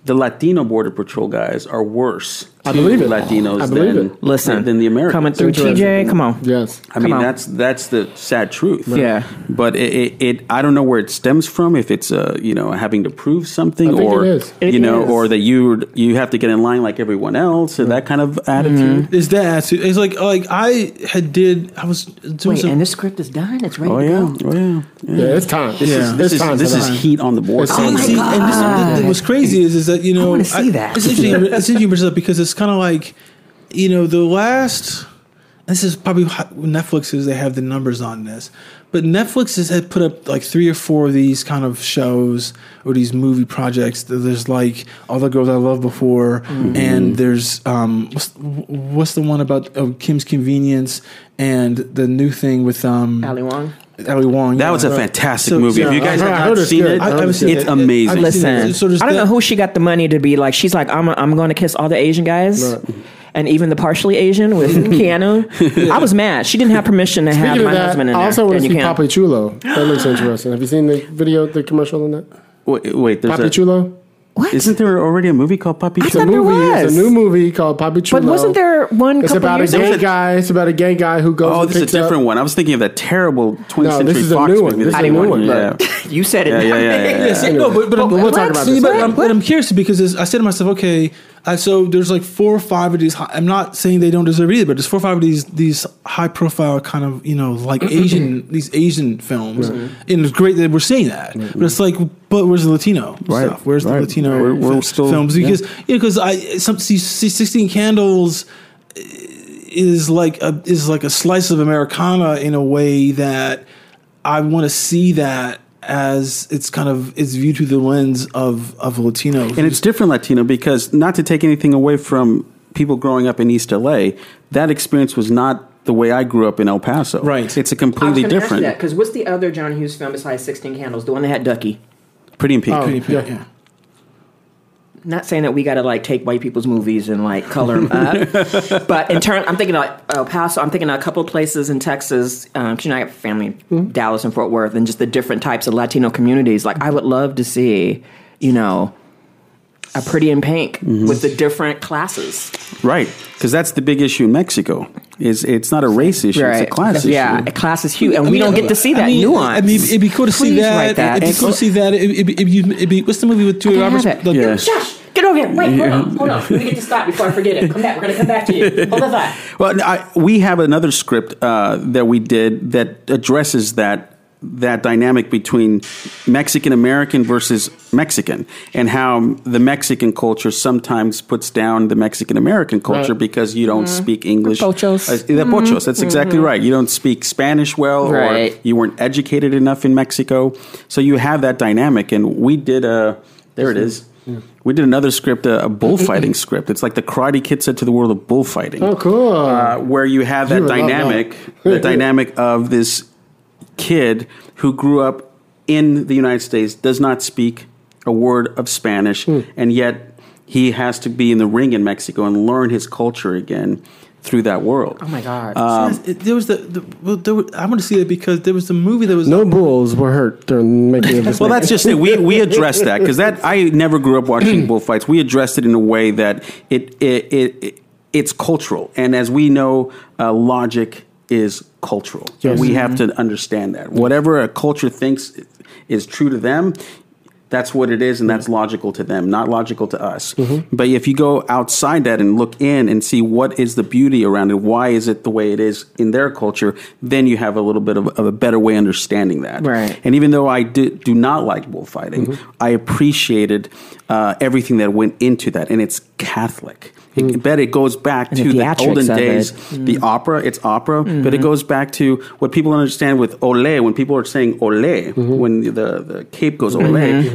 the Latino border patrol guys are worse. I to believe it. Latinos I believe than it. Listen, than the Americans. coming through TJ. Come on. Yes. I mean, on. that's that's the sad truth. Yeah. but it, it, it I don't know where it stems from. If it's uh, you know having to prove something, I or it is. It you know, is. or that you you have to get in line like everyone else, or that kind of attitude. is that attitude. it's like like I had did I was doing Wait, some and this script is done. It's ready Oh to yeah, go. oh yeah. yeah. Yeah, it's time. This Yeah. is this It's is this is heat on the border. It's See, Oh see, and this, th- what's crazy is, is that you know wanna see that. It's interesting. It's interesting you bring this up because it's kind of like you know the last this is probably Netflix is. They have the numbers on this, but Netflix has had put up like three or four of these kind of shows or these movie projects. There's like All the Girls I Loved Before, and there's um, what's, what's the one about uh, Kim's Convenience and the new thing with um, Ali Wong. Ali Wong. That yeah. was a fantastic So- movie. if you guys I heard- I have not seen it, I seen it's it. amazing. I've seen it. Listen, So I don't know who she got the money to be like. She's like, I'm, I'm going to kiss all the Asian guys, and even the partially Asian with Keanu. I was mad. She didn't have permission to have Speaking my of that, husband in I there. also want to and see you can't. Papi Chulo. That looks interesting. Have you seen the video, the commercial on that? Wait, wait there's Papi a, Chulo. What? isn't there already a movie called Papi I Chulo? thought there movie. It's was. a new movie called Papi Chulo. But wasn't there one It's couple about a years gay ago? guy. It's about a gay guy who goes. Oh, and this is a picks up- different one. I was thinking of that terrible 20th No, Century this is a Fox new one. movie. This is I a didn't new want one. Yeah. You said it. Yeah, yeah, yeah, yeah, Yes, yeah. no, but, but, We'll but- talk about see, this But. I'm, but I'm curious because it's- I said to myself, okay, uh, so there's like four or five of these. Hi- I'm not saying they don't deserve it either, but there's four or five of these these high profile kind of you know like Asian these Asian films, and it's great that we're seeing that. But it's like, but where's the Latino Right, stuff? Where's the. Latino We're- we're fi- still- films? yeah. Because you know, because I some see, see Sixteen Candles is like a is like a slice of Americana in a way that I want to see that as it's kind of it's viewed through the lens of of Latino. And it's different Latino because not to take anything away from people growing up in East LA, that experience was not the way I grew up in El Paso. Right. It's a completely different. because what's the other John Hughes film besides Sixteen Candles? The one that had Ducky. Pretty in Pink. Oh, Pretty- yeah. yeah. Not saying that we got to like take white people's movies and like color them up, but in turn, I'm thinking like El Paso. I'm thinking of a couple of places in Texas. Um, 'cause, you know, I have family in Dallas and Fort Worth, and just the different types of Latino communities. Like, I would love to see, you know, a Pretty in Pink with the different classes. Right. Because that's the big issue in Mexico. Is it's not a race issue, it's a class yeah, issue. Yeah, a class is huge, and I we mean, don't get to see that I mean, nuance. I mean, it'd be cool to see Please that. write that. It'd be cool to see that. It'd be, it'd be, it'd be, what's the movie with Julia I Roberts? have it. The- Yeah. Shush! Get over here. Wait, hold on, hold on. Let me get to stop before I forget it. Come back. We're gonna come back to you. Hold the thought. Well, I, we have another script uh, that we did that addresses that that dynamic between Mexican American versus Mexican, and how the Mexican culture sometimes puts down the Mexican American culture Right. because you don't speak English. pochos. Uh, the pochos. That's exactly right. You don't speak Spanish well, Right. or you weren't educated enough in Mexico, so you have that dynamic. And we did a. There it is. We did another script, a, a bullfighting script. It's like the Karate Kid said to the world of bullfighting Oh, cool. uh, where you have that You dynamic, that. the dynamic of this kid who grew up in the United States, does not speak a word of Spanish, Hmm. and yet he has to be in the ring in Mexico and learn his culture again through that world. Oh my god. Um, Yes, it- there was the, the well, there were, I want to see it because there was the movie that was no bulls were hurt during making of this. Well, movie. that's just it. We we addressed that because that I never grew up watching bullfights. We addressed it in a way that it it, it, it it's cultural, and as we know, uh, logic is cultural. Yes. We have mm-hmm. to understand that whatever a culture thinks is true to them. That's what it is, and that's logical to them, not logical to us. Mm-hmm. But if you go outside that and look in and see what is the beauty around it, why is it the way it is in their culture, then you have a little bit of, of a better way understanding that. Right. And even though I do, do not like bullfighting, mm-hmm. I appreciated uh, everything that went into that, and it's Catholic. It, bet it goes back And to the the olden days. Mm-hmm. The opera, it's opera, but it goes back to what people understand with ole. When people are saying ole, Mm-hmm. when the, the cape goes ole,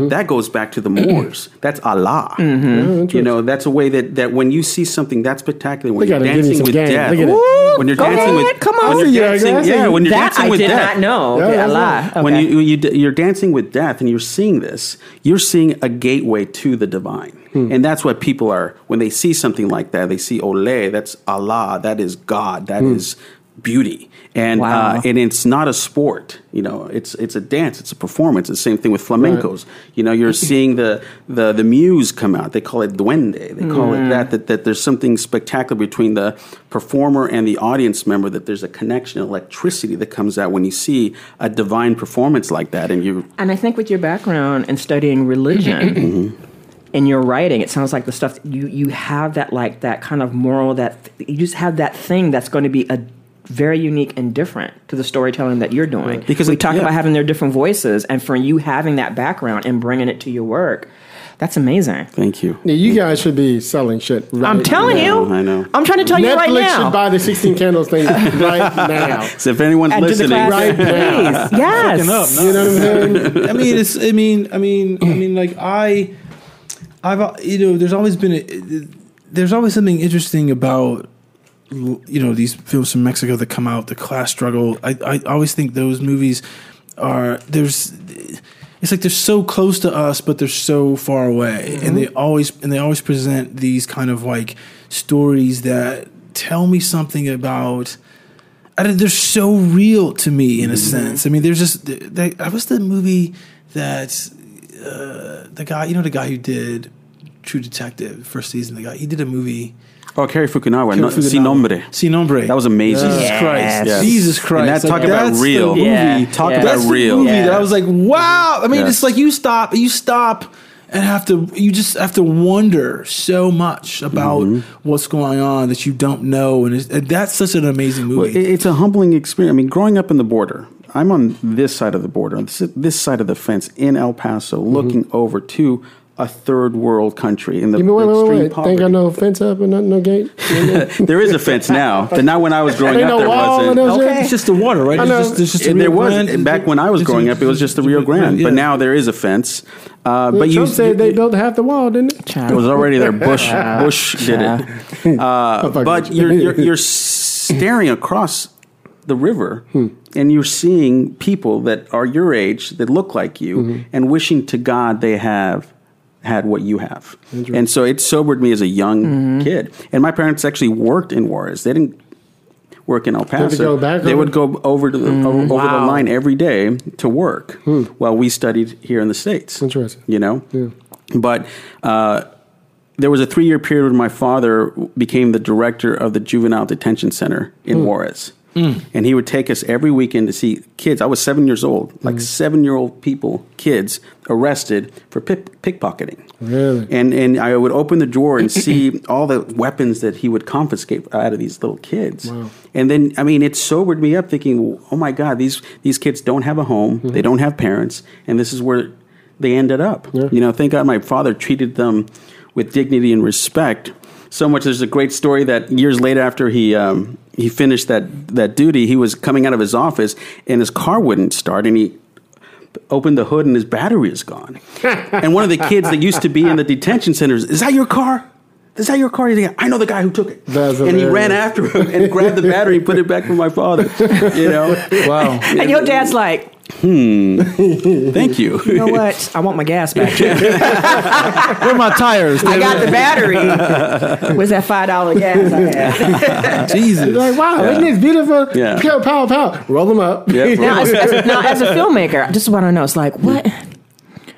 that goes back to the Moors. That's Allah. Mm-hmm. You know, that's a way that, that when you see something that spectacular, when They you're gotta give you dancing with game. death, Look at it. Woo! when you're dancing ahead, with, come when on. you're Yeah, dancing, that's yeah, when you're that dancing I with did death. not know. Yeah, Okay, Allah. right. When Okay. you, you you're dancing with death and you're seeing this, you're seeing a gateway to the divine, Hmm. and that's what people are when they see something like that. They see ole, that's Allah, that is God, that Hmm. is beauty, and Wow. uh, and it's not a sport. You know, it's it's a dance, it's a performance. It's the same thing with flamencos. You know, you're seeing the the the muse come out. They call it duende. They call Hmm. it that. That that there's something spectacular between the performer and the audience member. That there's a connection, electricity that comes out when you see a divine performance like that, and you And I think with your background in studying religion in your writing, it sounds like the stuff you you have that like that kind of moral that you just have that thing that's going to be a very unique and different to the storytelling that you're doing. Because we talk yeah. about having their different voices, and for you having that background and bringing it to your work. That's amazing. Thank you. Yeah, you guys should be selling shit. Right I'm telling know, you. I know. I'm trying to tell you right now. Netflix should buy the 16 Candles thing right now. So if anyone's Add to the listening, class, right please. Yes. Up, no. You know what I'm saying? I mean, it's. I mean, I mean, I mean, like I, I've, uh, you know, there's always been a, there's always something interesting about, you know, these films from Mexico that come out, the class struggle. I, I always think those movies are there's. It's like they're so close to us, but they're so far away, and they always and they always present these kind of like stories that tell me something about. I don't, they're so real to me in a sense. I mean, there's just they, I was the movie that uh, the guy, you know, the guy who did True Detective first season. The guy he did a movie. oh, Cary Fukunawa, no, Fukunaga. Sin Nombre. Sin Nombre. That was amazing. Jesus Yes. Christ. Yes. Jesus Christ. And that- talk Like, about that's the real. movie. Yeah. Talk Yeah. about That's the real. movie Yeah. that I was like, wow. I mean, Yes. it's like you stop, you stop and have to, you just have to wonder so much about Mm-hmm. what's going on that you don't know. And, it's, and that's such an amazing Well, movie. it- it's a humbling experience. I mean, growing up in the border, I'm on this side of the border, on this, this side of the fence in El Paso, looking over to a third world country in the You mean, wait, wait, extreme wait, wait. poverty. Ain't got no fence up and no, no gate? there is a fence now, but not when I was growing Ain't up. no there wasn't. and no shit? It's just the water, right? It's just, it's just It- the there Rio was Grande. back when I was growing up. It was just the Rio Grande, yeah. but now there is a fence. Uh, but you, Trump said they built half the wall, didn't it? it was already there. Bush Bush did it. Uh, but you're, you're you're staring across the river, Hmm. and you're seeing people that are your age that look like you, Mm-hmm. and wishing to God they have had what you have. And so it sobered me as a young Mm-hmm. kid. And my parents actually worked in Juarez. They didn't work in El Paso. go back they would go over to the over, over the line every day to work while we studied here in the states. Hmm. Interesting. You know, but. Uh, there was a three year period when my father became the director of the juvenile detention center in Juarez. Mm. And he would take us every weekend to see kids. I was seven years old, like mm. seven year old people, kids, arrested for pick, pickpocketing. Really? And, and I would open the drawer and see all the weapons that he would confiscate out of these little kids. And then, I mean, it sobered me up thinking, oh my God, these, these kids don't have a home, mm-hmm. they don't have parents, and this is where they ended up. You know, thank God my father treated them with dignity and respect. So much. There's a great story that years later, after he um, he finished that that duty, he was coming out of his office and his car wouldn't start, and he opened the hood and his battery is gone. and one of the kids that used to be in the detention centers, is that your car? Is that your car? He's like, I know the guy who took it. That's and he ran after him and grabbed the battery and put it back for my father. You know? Wow. And your dad's like, Hmm. Thank you. you know what? I want my gas back. Where are my tires? I got the battery. Where's that five dollar gas I had? Jesus. Like, wow, isn't this beautiful? Yeah. Pow, pow, pow. Roll them up. Yeah, now, as, as, now, as a filmmaker, this is what I know. It's like, what?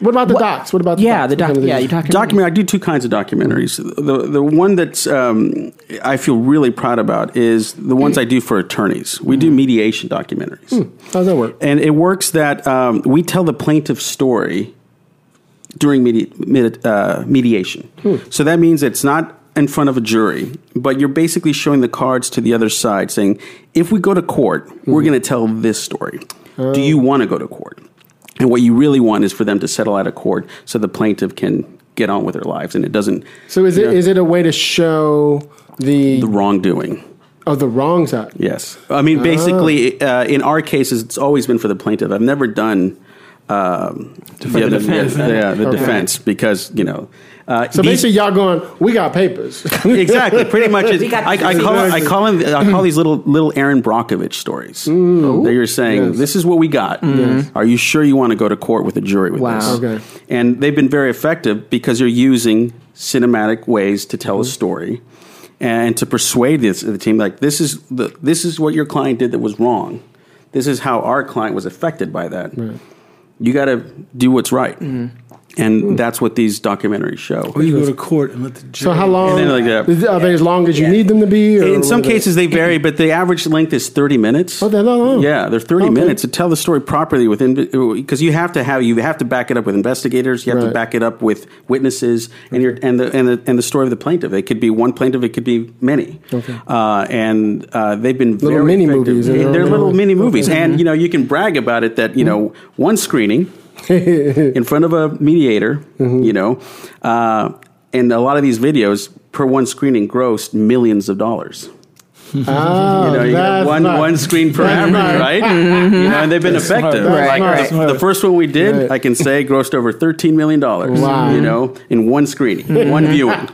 What about the docs? What about the Yeah, docs? the What doc. kind of Yeah, you talking Document. I do two kinds of documentaries. The the one that's um, I feel really proud about is the ones I do for attorneys. We do mediation documentaries, How does that work? and it works that um, we tell the plaintiff's story during medi- med- uh, mediation. So that means it's not in front of a jury, but you're basically showing the cards to the other side, saying, "If we go to court, we're going to tell this story. Do you want to go to court?" And what you really want is for them to settle out of court so the plaintiff can get on with their lives and it doesn't So is it is it a way to show the, the wrongdoing. of the wrong side? Yes. I mean, basically, uh, in our cases, it's always been for the plaintiff. I've never done um, the, other, defense. yeah, the Okay. defense because, you know. Uh, So these- basically, y'all going, we got papers. exactly. Pretty much, it's, We got I, I call I call them I call these little little Erin Brockovich stories. Mm. that oh, you're saying Yes. this is what we got. Mm-hmm. Are you sure you want to go to court with a jury with Wow. this? Okay. And they've been very effective because you're using cinematic ways to tell a mm-hmm. story and to persuade this, the team like this is the this is what your client did that was wrong. This is how our client was affected by that. You got to do what's right. Mm-hmm. And that's what these documentaries show. Or you go to court and let the jury. so how long? And then like that. is- Are they as long as you need them to be? Or In some what is it? cases, they vary, but the average length is 30 minutes. Oh, they're that long? Yeah, they're 30 Okay. minutes to tell the story properly within because you have to have you have to back it up with investigators, you have to back it up with witnesses, and your and the and the and the story of the plaintiff. It could be one plaintiff, it could be many. Okay. uh, and uh, they've been Little very mini effective. movies, They're, you know? little mini movies, Okay. and you know you can brag about it that you know one screening in front of a mediator, you know, uh, and a lot of these videos per one screening grossed millions of dollars. Oh, You know, you got one smart. one screen per That's average, smart. right? You know, and they've been effective. That's Like smart. the, Right. the first one we did, Right. I can say, grossed over thirteen million dollars. Wow. You know, in one screening, one viewing.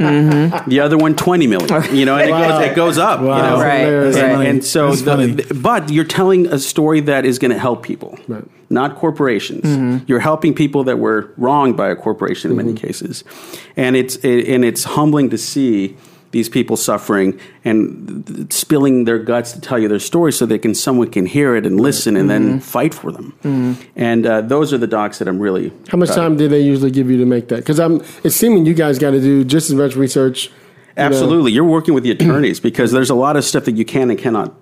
The other one, 20 million. You know, and Wow. it, goes, it goes up. Wow. You know, Right, and, and so, the, the- but you're telling a story that is going to help people, Right. not corporations. Mm-hmm. You're helping people that were wronged by a corporation in many cases, and it's it, and it's humbling to see these people suffering and spilling their guts to tell you their story so they can someone can hear it and listen and Mm-hmm. then fight for them. And uh, those are the docs that I'm really How much time did they usually give you to make that? Because I'm. It's seeming you guys got to do just as much research. you know. Absolutely, you're working with the attorneys because there's a lot of stuff that you can and cannot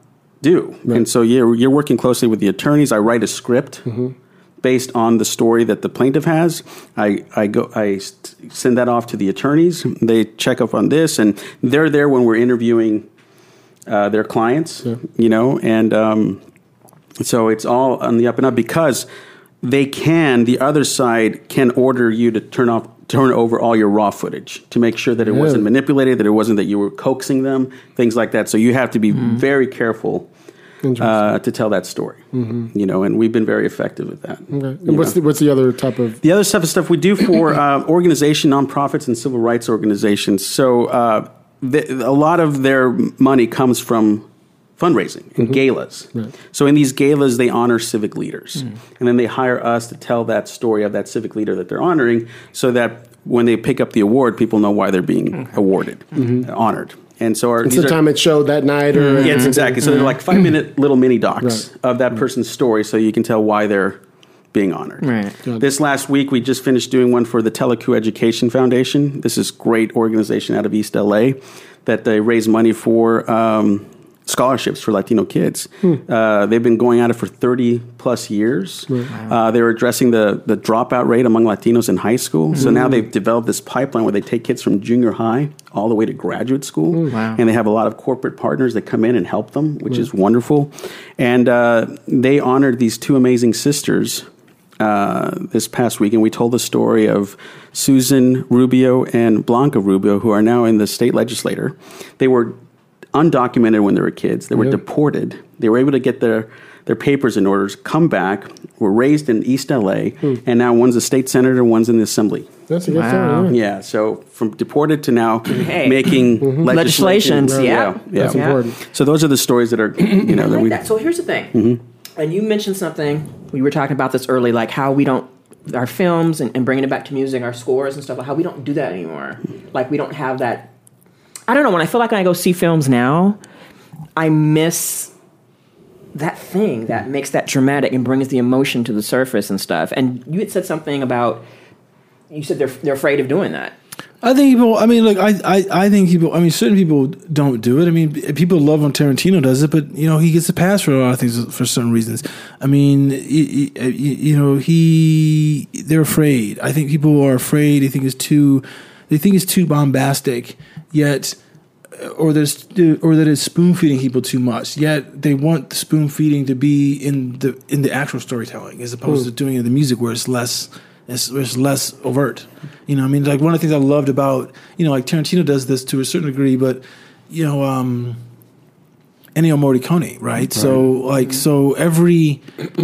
do, and so you're you're working closely with the attorneys. I write a script based on the story that the plaintiff has. I I go I send that off to the attorneys. They check up on this, and they're there when we're interviewing uh, their clients. You know, and um, so it's all on the up and up because they can. The other side can order you to turn off, turn over all your raw footage to make sure that it wasn't manipulated, that it wasn't that you were coaxing them, things like that. So you have to be very careful uh, to tell that story. You know, and we've been very effective at that. Okay. And what's know. the, what's the other type of? The other stuff of stuff we do for uh, organization, nonprofits, and civil rights organizations. So uh, the, a lot of their money comes from fundraising and galas. So in these galas, they honor civic leaders, and then they hire us to tell that story of that civic leader that they're honoring, so that when they pick up the award, people know why they're being awarded, uh, honored. And so our, It's the are- time it showed that night, or Yes, exactly. So they're like five minute little mini docs Right. of that person's story, so you can tell why they're being honored. Right. This last week, we just finished doing one for the TELACU Education Foundation. This is great organization out of East LA that they raise money for. Um, Scholarships for Latino kids. Uh, they've been going at it for 30 plus years. Uh, they were addressing the, the dropout rate among Latinos in high school. So now they've developed this pipeline where they take kids from junior high all the way to graduate school. Wow. And they have a lot of corporate partners that come in and help them, which is wonderful. And uh, they honored these two amazing sisters uh, this past week, and we told the story of Susan Rubio and Blanca Rubio, who are now in the state legislature. They were undocumented when they were kids. They were deported. They were able to get their their papers in order, come back, were raised in East LA, hmm. and now one's a state senator, one's in the assembly. that's a good Wow. story. Yeah. Yeah, so from deported to now Hey. making mm-hmm. Legislations, legislation. yeah. yeah. That's important. So those are the stories that are, you know, I that like we. that. So here's the thing, mm-hmm. and you mentioned something. We were talking about this early, like how we don't our films and, and bringing it back to music, our scores and stuff. Like how we don't do that anymore. Like we don't have that. I don't know. When I feel like when I go see films now, I miss that thing that makes that dramatic and brings the emotion to the surface and stuff. And you had said something about. You said they're they're afraid of doing that. I think people. I mean, look, I, I, I think people. I mean, certain people don't do it. I mean, people love when Tarantino does it, but you know, he gets a pass for a lot of things for certain reasons. I mean, you, you know, he they're afraid. I think people are afraid. They think it's too. They think it's too bombastic. Yet, or there's or that it's spoon feeding people too much. Yet they want the spoon feeding to be in the in the actual storytelling as opposed to doing it in the music where it's less it's, it's less overt. You know, I mean, like one of the things I loved about you know, like Tarantino does this to a certain degree, but you know, um, Ennio Morricone, right? So like, so every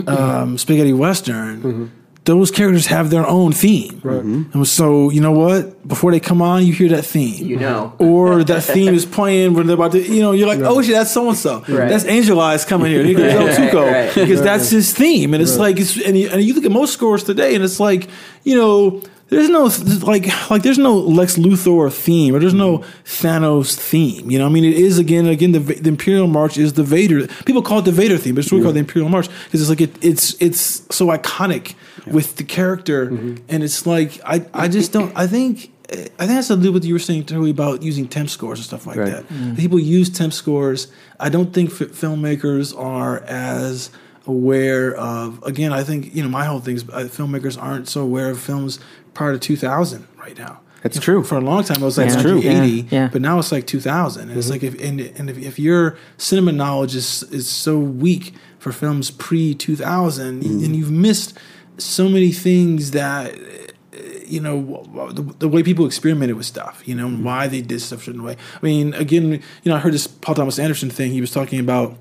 um, spaghetti western. Those characters have their own theme, right? Mm-hmm. And so you know what? Before they come on, you hear that theme, You know. or that theme is playing when they're about to, you know, you're like, oh shit, that's so and so. That's Angel Eyes coming here. Here goes El Right, Tuco right. because that's his theme, and it's like, it's, and, you, and you look at most scores today, and it's like, you know, there's no like, like there's no Lex Luthor theme, or there's no mm-hmm. Thanos theme. You know, I mean, it is again, again, the, the Imperial March is the Vader. People call it the Vader theme, but it's really called the Imperial March because it's like it, it's it's so iconic with the character, mm-hmm. and it's like I I just don't. I think. I think that's to do with what you were saying too about using temp scores and stuff like Right. that. Mm-hmm. People use temp scores. I don't think f- filmmakers are as aware of. Again, I think you know my whole thing is uh, filmmakers aren't so aware of films prior to 2000 right now. That's true. For a long time, it was like That's true. 1980, Yeah, yeah. but now it's like 2000. And it's like if and, and if, if your cinema knowledge is is so weak for films pre 2000, then you've missed so many things that uh, you know the, the way people experimented with stuff you know and why they did stuff a certain way i mean again you know i heard this paul thomas anderson thing he was talking about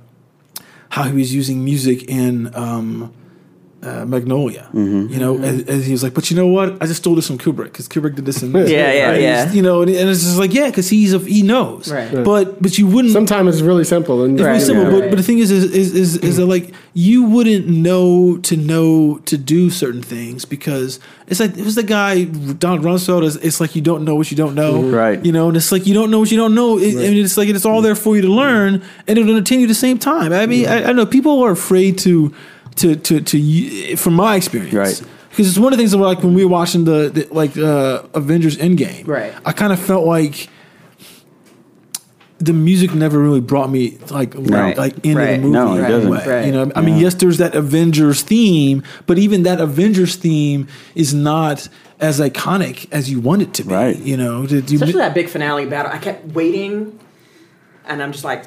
how he was using music in um, uh, Magnolia. You know, as, as he was like, but you know what? I just stole this from Kubrick because Kubrick did this and this. Yeah, yeah, Right? yeah. You know, and, and it's just like, yeah, because he's a, he knows. Right. Right. But but you wouldn't. Sometimes it's really simple. And It's very Right. simple, Yeah. but, but the thing is, is, is, is, is that like you wouldn't know to know to do certain things because it's like it was the guy Don Rumsfeld. Is it's like you don't know what you don't know, Right. You know, and it's like you don't know what you don't know. It, I mean, it's like it's all there for you to learn, and it'll entertain you at the same time. I mean, I, I know people are afraid to to to to from my experience, Right. Because it's one of the things that like when we were watching the, the like uh, Avengers Endgame, Right. I kind of felt like the music never really brought me like Right. like into Right. the movie. No, it in doesn't. Right. You know, I mean, yes, there's that Avengers theme, but even that Avengers theme is not as iconic as you want it to be. Right. You know, did you, Especially that big finale battle. I kept waiting, and I'm just like,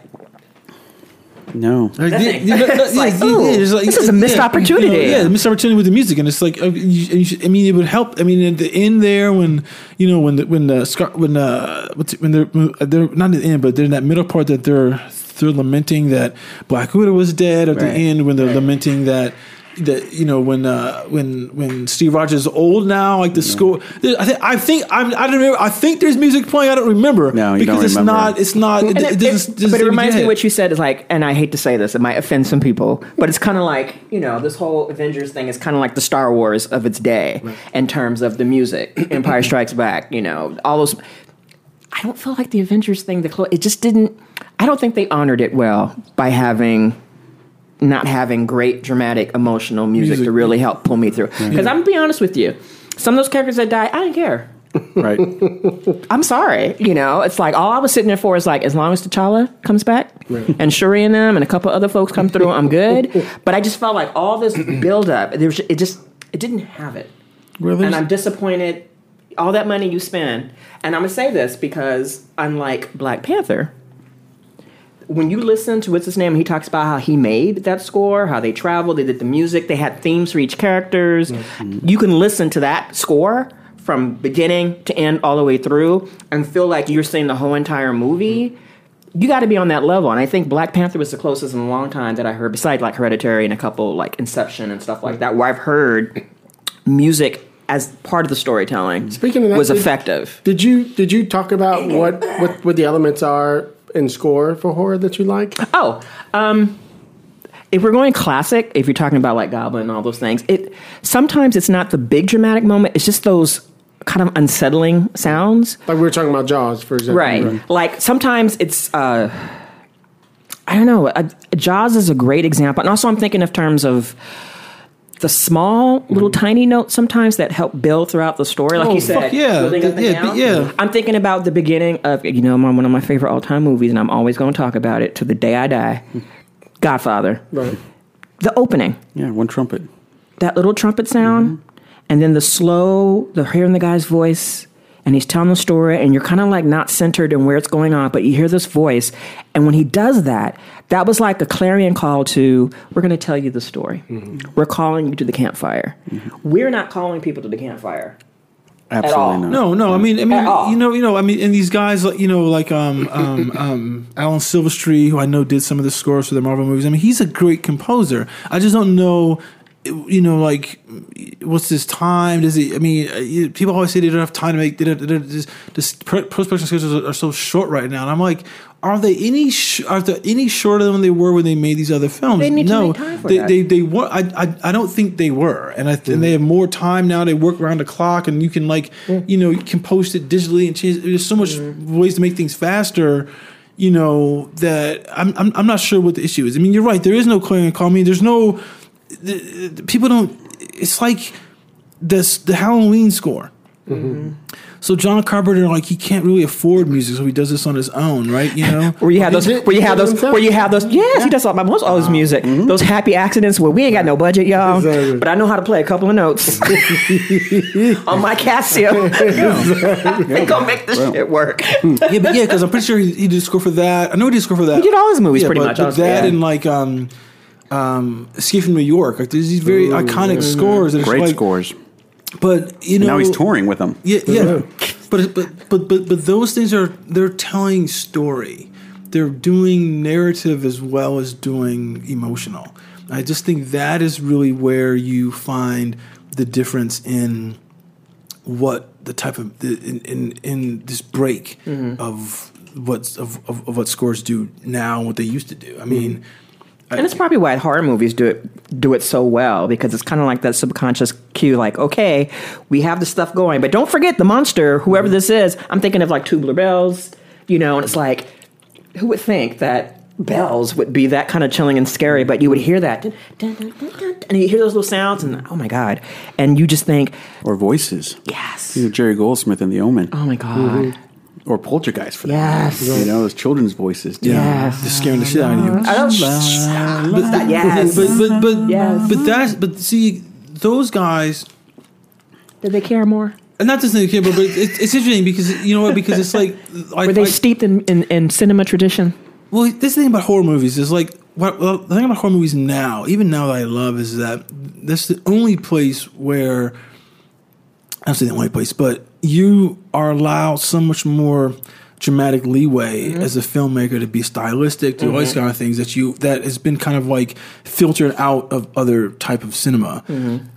No. Like, Nothing. yeah, yeah, It's like, yeah, ooh, it's like- this is a missed opportunity. you know, yeah, missed opportunity with the music, and it's like, uh, you, and you should, I mean, it would help. I mean, at the end there, when you know, when the when the Scar- when uh, what's it- when they're they're not at the end, but they're in that middle part that they're they're lamenting that Black Widow was dead. At the end, when they're lamenting that. That you know when uh, when when Steve Rogers is old now, like the score. I think I think I'm, I don't remember. I think there's music playing. I don't remember. No, you because don't it's remember. not. It's not. It, it, it- doesn't, but it reminds me get. what you said is like, and I hate to say this, it might offend some people, but it's kind of like you know this whole Avengers thing is kind of like the Star Wars of its day in terms of the music. Empire Strikes Back, you know, all those. I don't feel like the Avengers thing. The clo- it just didn't. I don't think they honored it well by having. Not having great dramatic emotional music, Music. to really help pull me through. Because I'm gonna be honest with you, some of those characters that die, I didn't care. Right. I'm sorry. You know, it's like all I was sitting there for is like, as long as T'Challa comes back and Shuri and them and a couple other folks come through, I'm good. But I just felt like all this build up, there was, it just, it didn't have it. Well, there's- And I'm disappointed. All that money you spend, and I'm gonna say this because unlike Black Panther, when you listen to what's his name, he talks about how he made that score, how they traveled, they did the music, they had themes for each characters. Mm-hmm. You can listen to that score from beginning to end all the way through and feel like you're seeing the whole entire movie. Mm-hmm. You got to be on that level, and I think Black Panther was the closest in a long time that I heard, besides like Hereditary and a couple like Inception and stuff like mm-hmm. that, where I've heard music as part of the storytelling. Speaking of that, was did- effective. Did you did you talk about what what, what the elements are in score for horror that you like? Oh, um, if we're going classic, if you're talking about like Goblin and all those things, it sometimes it's not the big dramatic moment. It's just those kind of unsettling sounds. Like we were talking about Jaws, for example. Right. Like sometimes it's. Uh, I don't know. Uh, Jaws is a great example, and also I'm thinking of terms of the small little tiny notes sometimes that help build throughout the story. Like Oh, you said, yeah. Yeah, yeah. I'm thinking about the beginning of you know my, one of my favorite all time movies, and I'm always going to talk about it to the day I die. Godfather. Right. The opening, Yeah, one trumpet. that little trumpet sound, mm-hmm. and then the slow, the hearing the guy's voice, and he's telling the story, and you're kind of like not centered in where it's going on, but you hear this voice, and when he does that, that was like a clarion call to we're going to tell you the story. We're calling you to the campfire. We're not calling people to the campfire. Absolutely all. not. No, no. I mean, I mean, you know, you know. I mean, and these guys, like, you know, like um, um, um, Alan Silvestri, who I know did some of the scores for the Marvel movies. I mean, he's a great composer. I just don't know, you know, like what's his time? Does he? I mean, uh, people always say they don't have time to make. They don't, they don't, this, this post production schedules are, are so short right now, and I'm like. Are they any sh- are they any shorter than they were when they made these other films? They need to no, make time for they, that. they they were. I, I I don't think they were, and I th- and they have more time now. They work around the clock, and you can like you know you can post it digitally and change. There's so much mm-hmm. ways to make things faster. You know that I'm, I'm I'm not sure what the issue is. I mean, you're right. There is no clarion call. I mean, there's no the, the- people don't. It's like this the Halloween score. So John Carpenter, like, he can't really afford music, so he does this on his own, right? You know, Where you have those, where you have those, himself? where you have those. Yes, he does all, my most all his music. Those happy accidents where we ain't got no budget, y'all. Exactly. But I know how to play a couple of notes on my Casio. They gonna make this shit work. yeah, but yeah, because I'm pretty sure he, he did score for that. I know he did score for that. He did all his movies yeah, pretty but, much, But honestly, that yeah. and like um, um, Escape from New York. Like there's these very iconic scores. That are Great like- scores. But you know now he's touring with them. Yeah, yeah. But but but but but those things are they're telling story. They're doing narrative as well as doing emotional. I just think that is really where you find the difference in what the type of the, in, in in this break mm-hmm. of what's of, of, of what scores do now and what they used to do. I mean, And it's probably why horror movies do it do it so well because it's kind of like that subconscious cue, like, okay, we have the stuff going, but don't forget the monster, whoever this is. I'm thinking of like Tubular Bells, you know, and it's like, who would think that bells would be that kind of chilling and scary? But you would hear that, dun, dun, dun, dun, dun, and you hear those little sounds, and oh my god, and you just think, Or voices. yes, Jerry Goldsmith in The Omen. oh my god, mm-hmm. Or Poltergeist for that. yes, You know, those children's voices. too. yes. just scaring the shit out of you. Oh, I don't, but that, yes. But but but Yes. but that's but see those guys Did they care more? And not just in the kid, but, but it's, it's interesting because you know what? Because it's like, like Were they like- steeped in, in, in cinema tradition? well, this thing about horror movies is like what well, the thing about horror movies now, even now that I love, is that that's the only place where I don't say the only place, but you are allowed so much more dramatic leeway as a filmmaker to be stylistic, to all these kind of things that you that has been kind of like filtered out of other type of cinema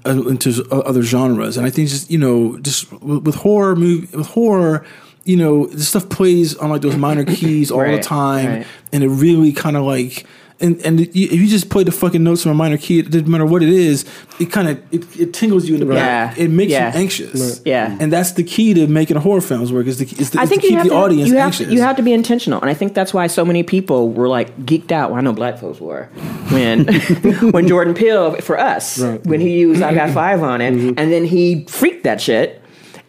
uh, into uh, other genres. And I think just you know just with, with horror movie with horror. You know, this stuff plays on like those minor keys all the time, right. and it really kind of like and and if you just play the fucking notes from a minor key, it doesn't matter what it is. It kind of it, it tingles you in the back. Yeah. It makes Yeah. you anxious. Yeah. and that's the key to making horror films work. Is, the, is, the, I is think to you keep have the to, audience you have, anxious. you have to be intentional, and I think that's why so many people were like geeked out. Well, I know black folks were when when Jordan Peele for us when he used I Got Five on it, Mm-hmm. and then he freaked that shit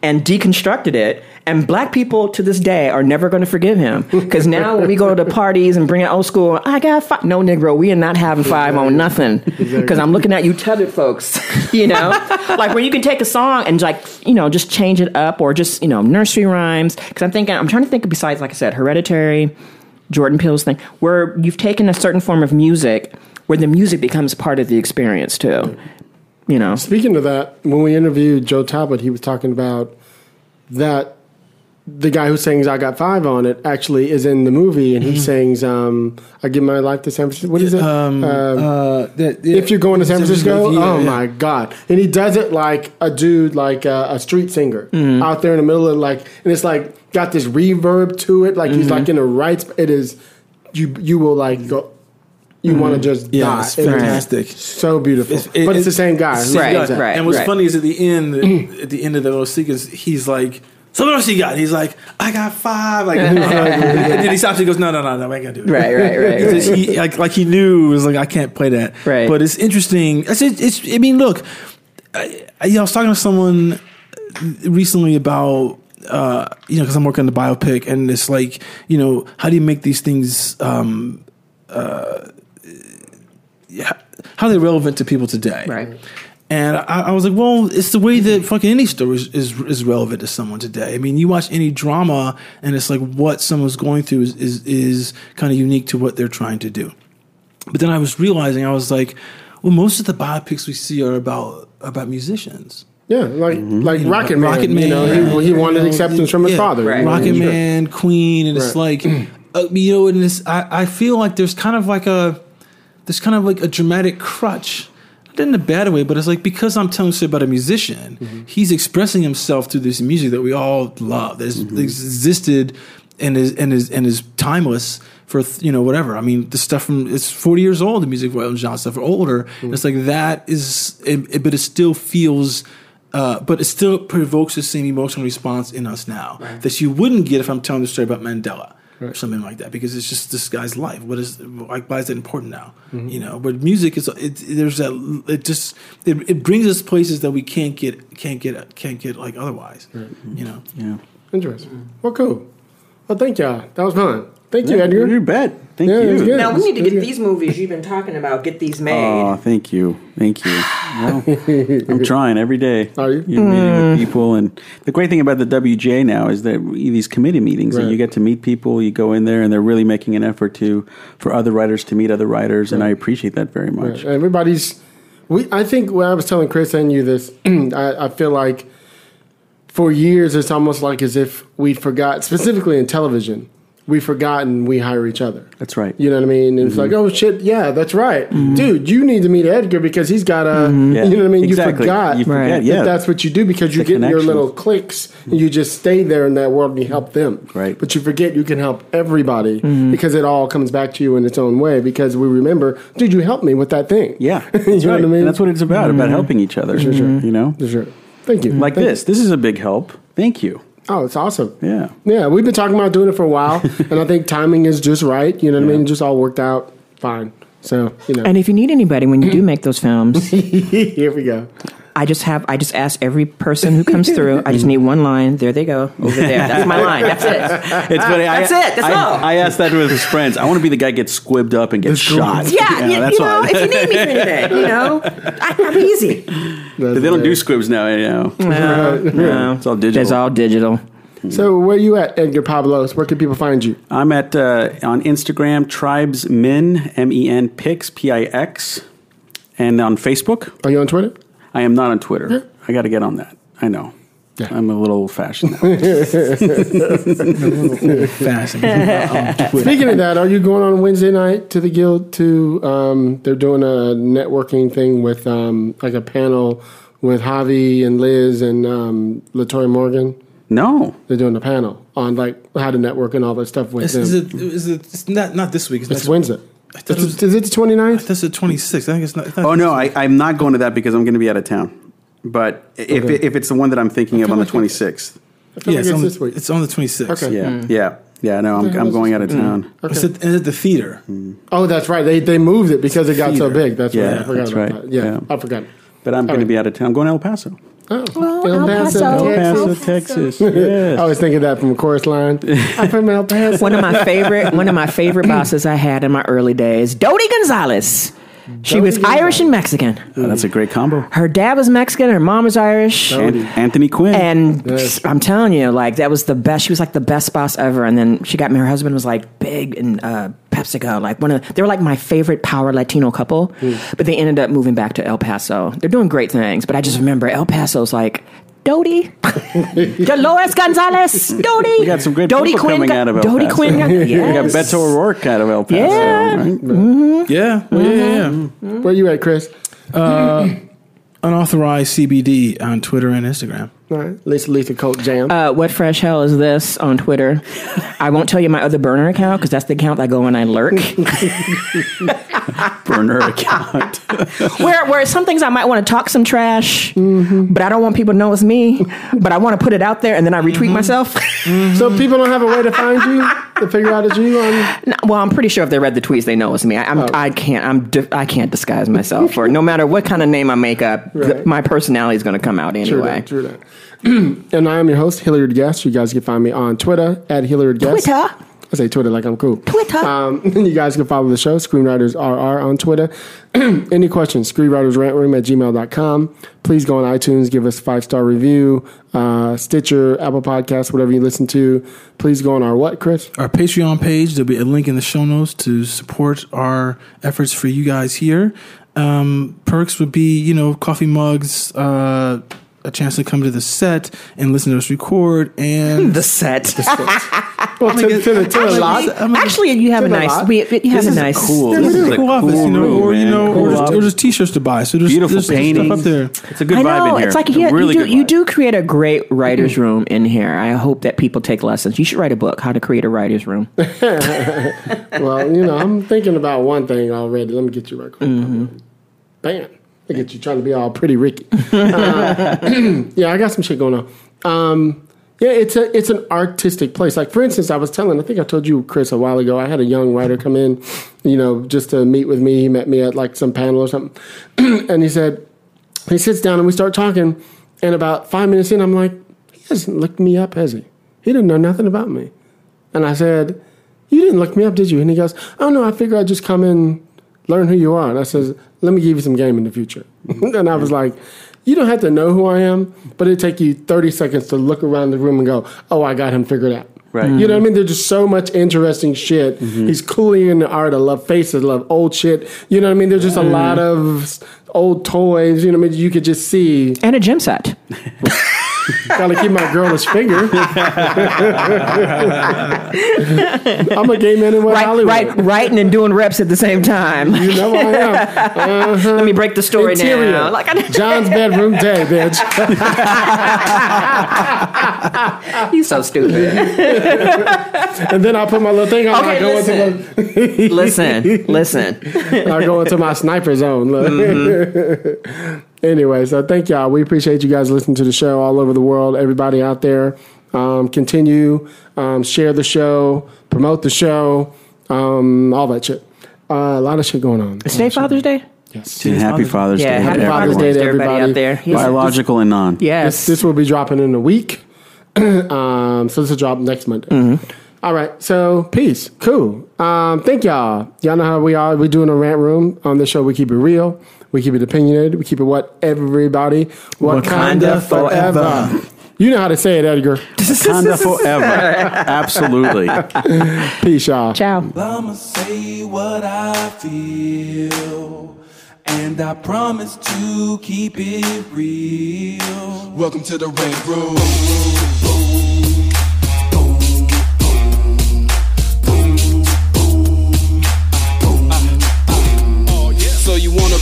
and deconstructed it. And black people to this day are never going to forgive him because now when we go to the parties and bring out old school, I got five. No, Negro, we are not having five on nothing because I'm looking at you tethered folks. you know, like where you can take a song and like you know just change it up or just you know nursery rhymes. Because I'm thinking, I'm trying to think of besides like I said, Hereditary, Jordan Peele's thing, where you've taken a certain form of music where the music becomes part of the experience too. You know, Speaking of that, when we interviewed Joe Talbot, he was talking about that the guy who sings "I Got Five on it actually is in the movie, and he sings um, "I Give My Life to San Francisco." What is it? Um, uh, that- yeah. if you're going to San Francisco, Yeah, oh yeah. my god! And he does it like a dude, like a, a street singer, Mm-hmm. out there in the middle of like, and it's like got this reverb to it, like he's Mm-hmm. like in the right. sp- It is you. You will like go. You want to just Mm-hmm. Yeah, die. it's fantastic. so beautiful, It's- it- but it's it- the same guy. Right, right. And what's funny is at the end, at the end of the little sequence, he's like, "So what else you got?" He's like, "I got five. Like, and then he stops. and He goes, "No, no, no, no, I ain't gonna do it." right, right, right. Right. he, like, like he knew it was like I can't play that. Right. But it's interesting. I said it's. I mean, look, I, I, you know, I was talking to someone recently about. Uh, you know, because I'm working on the biopic, and it's like, you know, how do you make these things um, uh, yeah, how are they relevant to people today? Right. And I, I was like, well, it's the way that fucking any story is, is is relevant to someone today. I mean, you watch any drama, and it's like what someone's going through is is, is kind of unique to what they're trying to do. But then I was realizing, I was like, well, most of the biopics we see are about about musicians. Yeah, like Mm-hmm. like Rocket Man. Rocket You know, Man, he, he wanted you know, acceptance from his yeah, father. right. you know, Rocket sure. Man, Queen, and it's like, uh, you know, and this, I, I feel like there's kind of like a, there's kind of like a dramatic crutch, not in a bad way, but it's like because I'm telling shit about a musician, Mm-hmm. he's expressing himself through this music that we all love, that Mm-hmm. existed and is and is and is timeless for you know whatever. I mean, the stuff from it's 40 years old, the music of Elton John stuff or older. Mm-hmm. It's like that is, it, it- but it still feels. Uh, but it still provokes the same emotional response in us now that you wouldn't get if I'm telling the story about Mandela or something like that because it's just this guy's life. What is like? Why is that important now? Mm-hmm. You know, but music is it, there's that it just it, it brings us places that we can't get can't get can't get like otherwise. You know, Yeah. Interesting. Well, cool. Well, thank y'all. That was fun. Thank you, Yeah, Edgar. You bet. Thank Yeah, you. Now we need to get good. these movies you've been talking about. Get these made. Oh, thank you, thank you. Well, I'm trying every day. Are you? You're meeting Mm. with people, and the great thing about the WGA now is that these committee meetings, and you get to meet people. You go in there, and they're really making an effort to for other writers to meet other writers, and I appreciate that very much. Everybody's. We. I think when I was telling Chris and you this, I, I feel like for years it's almost like as if we forgot, specifically in television, we've forgotten we hire each other. That's right. You know what I mean? And it's mm-hmm. like, oh shit, yeah, that's right, mm-hmm. dude. You need to meet Edgar because he's got a. Yeah. You know what I mean? Exactly. You forgot. You forget, yeah. that that's what you do because you the get your little clicks and you just stay there in that world and you help them. Right. But you forget you can help everybody because it all comes back to you in its own way because we remember, dude, you helped me with that thing. Yeah, you know what I mean? And that's what it's about about helping each other. You know, sure. Thank you. like Thank this. This is a big help. Thank you. Oh, it's awesome. Yeah. Yeah, we've been talking about doing it for a while, and I think timing is just right. You know what I mean? Just all worked out fine. So you know, And if you need anybody when you do make those films, here we go. I just have I just ask every person who comes through. I just need one line. There they go. Over there. That's my line. That's it. It's funny. That's I, it. That's I, all. I asked that with his friends. I want to be the guy gets squibbed up and gets shot. Yeah, you, that's you know, why. if you need me for anything, you know, I, I'm easy. they don't do squibs now. You know, No, no. it's all digital. It's all digital. So where are you at, Edgar Pablos? Where can people find you? I'm at uh, on Instagram tribesmen m e n pix p i x, and on Facebook. Are you on Twitter? I am not on Twitter. I got to get on that. I know. Yeah. I'm a little old fashioned now. Speaking of that, are you going on Wednesday night to the Guild? To um, they're doing a networking thing with um, like a panel with Javi and Liz and um, Latoya Morgan. no. They're doing a panel on like how to network and all that stuff with Is, them. is it? Is it? It's not not this week. It's, it's next Wednesday. thought it Is was- it, is it the 29th? That's the 26th. I think it's not. I thought- Oh no, I, I'm not going to that because I'm going to be out of town. But if Okay. if it's the one that I'm thinking of on the 26th, I feel Yeah, like it's, it's on, this week. it's on the 26th. Okay. yeah, mm. yeah, yeah. No, I'm, I'm going out of mm. town. It's, at, it's at the theater. Mm. Oh, that's right. They they moved it because it got so Theater. big. That's Yeah, right. I forgot that's about right. that. Yeah, Yeah. I forgot. But I'm going right. to be out of town. I'm going to El Paso. Oh, El Paso. El Paso, El Texas. I Yes. was thinking that from a chorus line. I'm from El Paso. One of my favorite one of my favorite bosses I had in my early days, Dodie Gonzalez. She was Irish and Mexican. Oh, that's a great combo. Her dad was Mexican, her mom was Irish. An- Anthony Quinn. And Yes. I'm telling you, like that was the best. She was like the best boss ever. And then she got me. Her husband was like big and uh, PepsiCo. Like one of they were like my favorite power Latino couple. But they ended up moving back to El Paso. They're doing great things. But I just remember El Paso's like. Dodie, Dolores Gonzalez, Dodie. we got some good Dodie people coming got- out of El Dodie Paso. Quinn. got- We got yes. Beto O'Rourke out of El Paso. Yeah. right? Yeah, well, yeah, yeah. Mm-hmm. Mm-hmm. Where you at, Chris? Uh, unauthorized CBD on Twitter and Instagram. All right. Lisa Lisa Cult Jam. Uh, what fresh hell is this on Twitter? I won't tell you my other burner account because that's the account I go and I lurk. Burner account. where where some things I might want to talk some trash, but I don't want people to know it's me. But I want to put it out there and then I retweet myself. so people don't have a way to find you to figure out it's you on. No, well, I'm pretty sure if they read the tweets, they know it's me. I, I'm, oh. I can't I'm di- I can't disguise myself. Or no matter what kind of name I make up, th- my personality is going to come out True anyway. that. True that. and I am your host, Hilliard Guest. You guys can find me on Twitter at Hilliard Guest. Twitter. I say Twitter like I'm cool. Twitter. Um, you guys can follow the show, Screenwriters RR on Twitter. Any questions, screenwritersrantroom at gmail.com. Please go on iTunes, give us a five star review, uh, Stitcher, Apple Podcasts, whatever you listen to. Please go on our what, Chris? Our Patreon page. There'll be a link in the show notes to support our efforts for you guys here. Um, perks would be, you know, coffee mugs, uh, a chance to come to the set and listen to us record, and The set. Well, to, to the, to the lot. Actually, you have a nice. lot. We, you have a nice. cool. Yeah, This we is a cool office, you know, room, or you know, Cool or, just, or just t-shirts to buy. So there's Beautiful there's, there's paintings. stuff up there. It's a good I vibe in here. It's like A you, really you, do, you do create a great writer's mm-hmm. room in here. I hope that people take lessons. You should write a book, How to Create a Writer's Room. Well, you know, I'm thinking about one thing already. Let me get you right quick. Mm-hmm. Bam. Look at you trying to be all pretty Ricky. Uh, yeah, I got some shit going on. Um, yeah, it's a it's an artistic place. Like for instance, I was telling, I think I told you, Chris, a while ago. I had a young writer come in, you know, just to meet with me. He met me at like some panel or something, and he said, he sits down and we start talking. And about five minutes in, I'm like, he hasn't looked me up, has he? He didn't know nothing about me. And I said, You didn't look me up, did you? And he goes, Oh no, I figure I'd just come in, learn who you are. And I says, Let me give you some game in the future. Mm-hmm. and I was like, You don't have to know who I am, but it'd take you 30 seconds to look around the room and go, Oh, I got him figured out. Right. You know what I mm-hmm. mean? There's just so much interesting shit. Mm-hmm. He's coolly in the art. I love faces, love old shit. You know what I mean? There's just a mm. lot of old toys. You know what I mean? You could just see. And a gym set. Gotta keep my girlish finger. I'm a gay man in West Right, Hollywood. right, writing and doing reps at the same time. You know I am. Let me break the story Interior. now. Like, I, John's bedroom day, bitch. he's so stupid. And then I put my little thing on. Okay, I go into listen, listen. my, I go into my sniper zone. Look. Mm-hmm. Anyway, so thank y'all. We appreciate you guys listening to the show all over the world. Everybody out there, um, continue um, share the show, promote the show, um, all that shit. Uh, a lot of shit going on. Is today Father's Day? Yes. And happy Father's Yeah, Day. happy Father's everyone. Day to everybody, everybody. out there. Yes. Biological and non. Yes. This, this will be dropping in a week. um, so this will drop next Monday. Mm-hmm. All right. So peace. Cool. Um, thank y'all. Y'all know how we are. We doing a rant room on this show. We keep it real. We keep it opinionated. We keep it what everybody. Wakanda, Wakanda forever. forever. You know how to say it, Edgar. Wakanda forever. Absolutely. Peace, y'all. Ciao. I'ma say what I feel. And I promise to keep it real. Welcome to the Rant Room.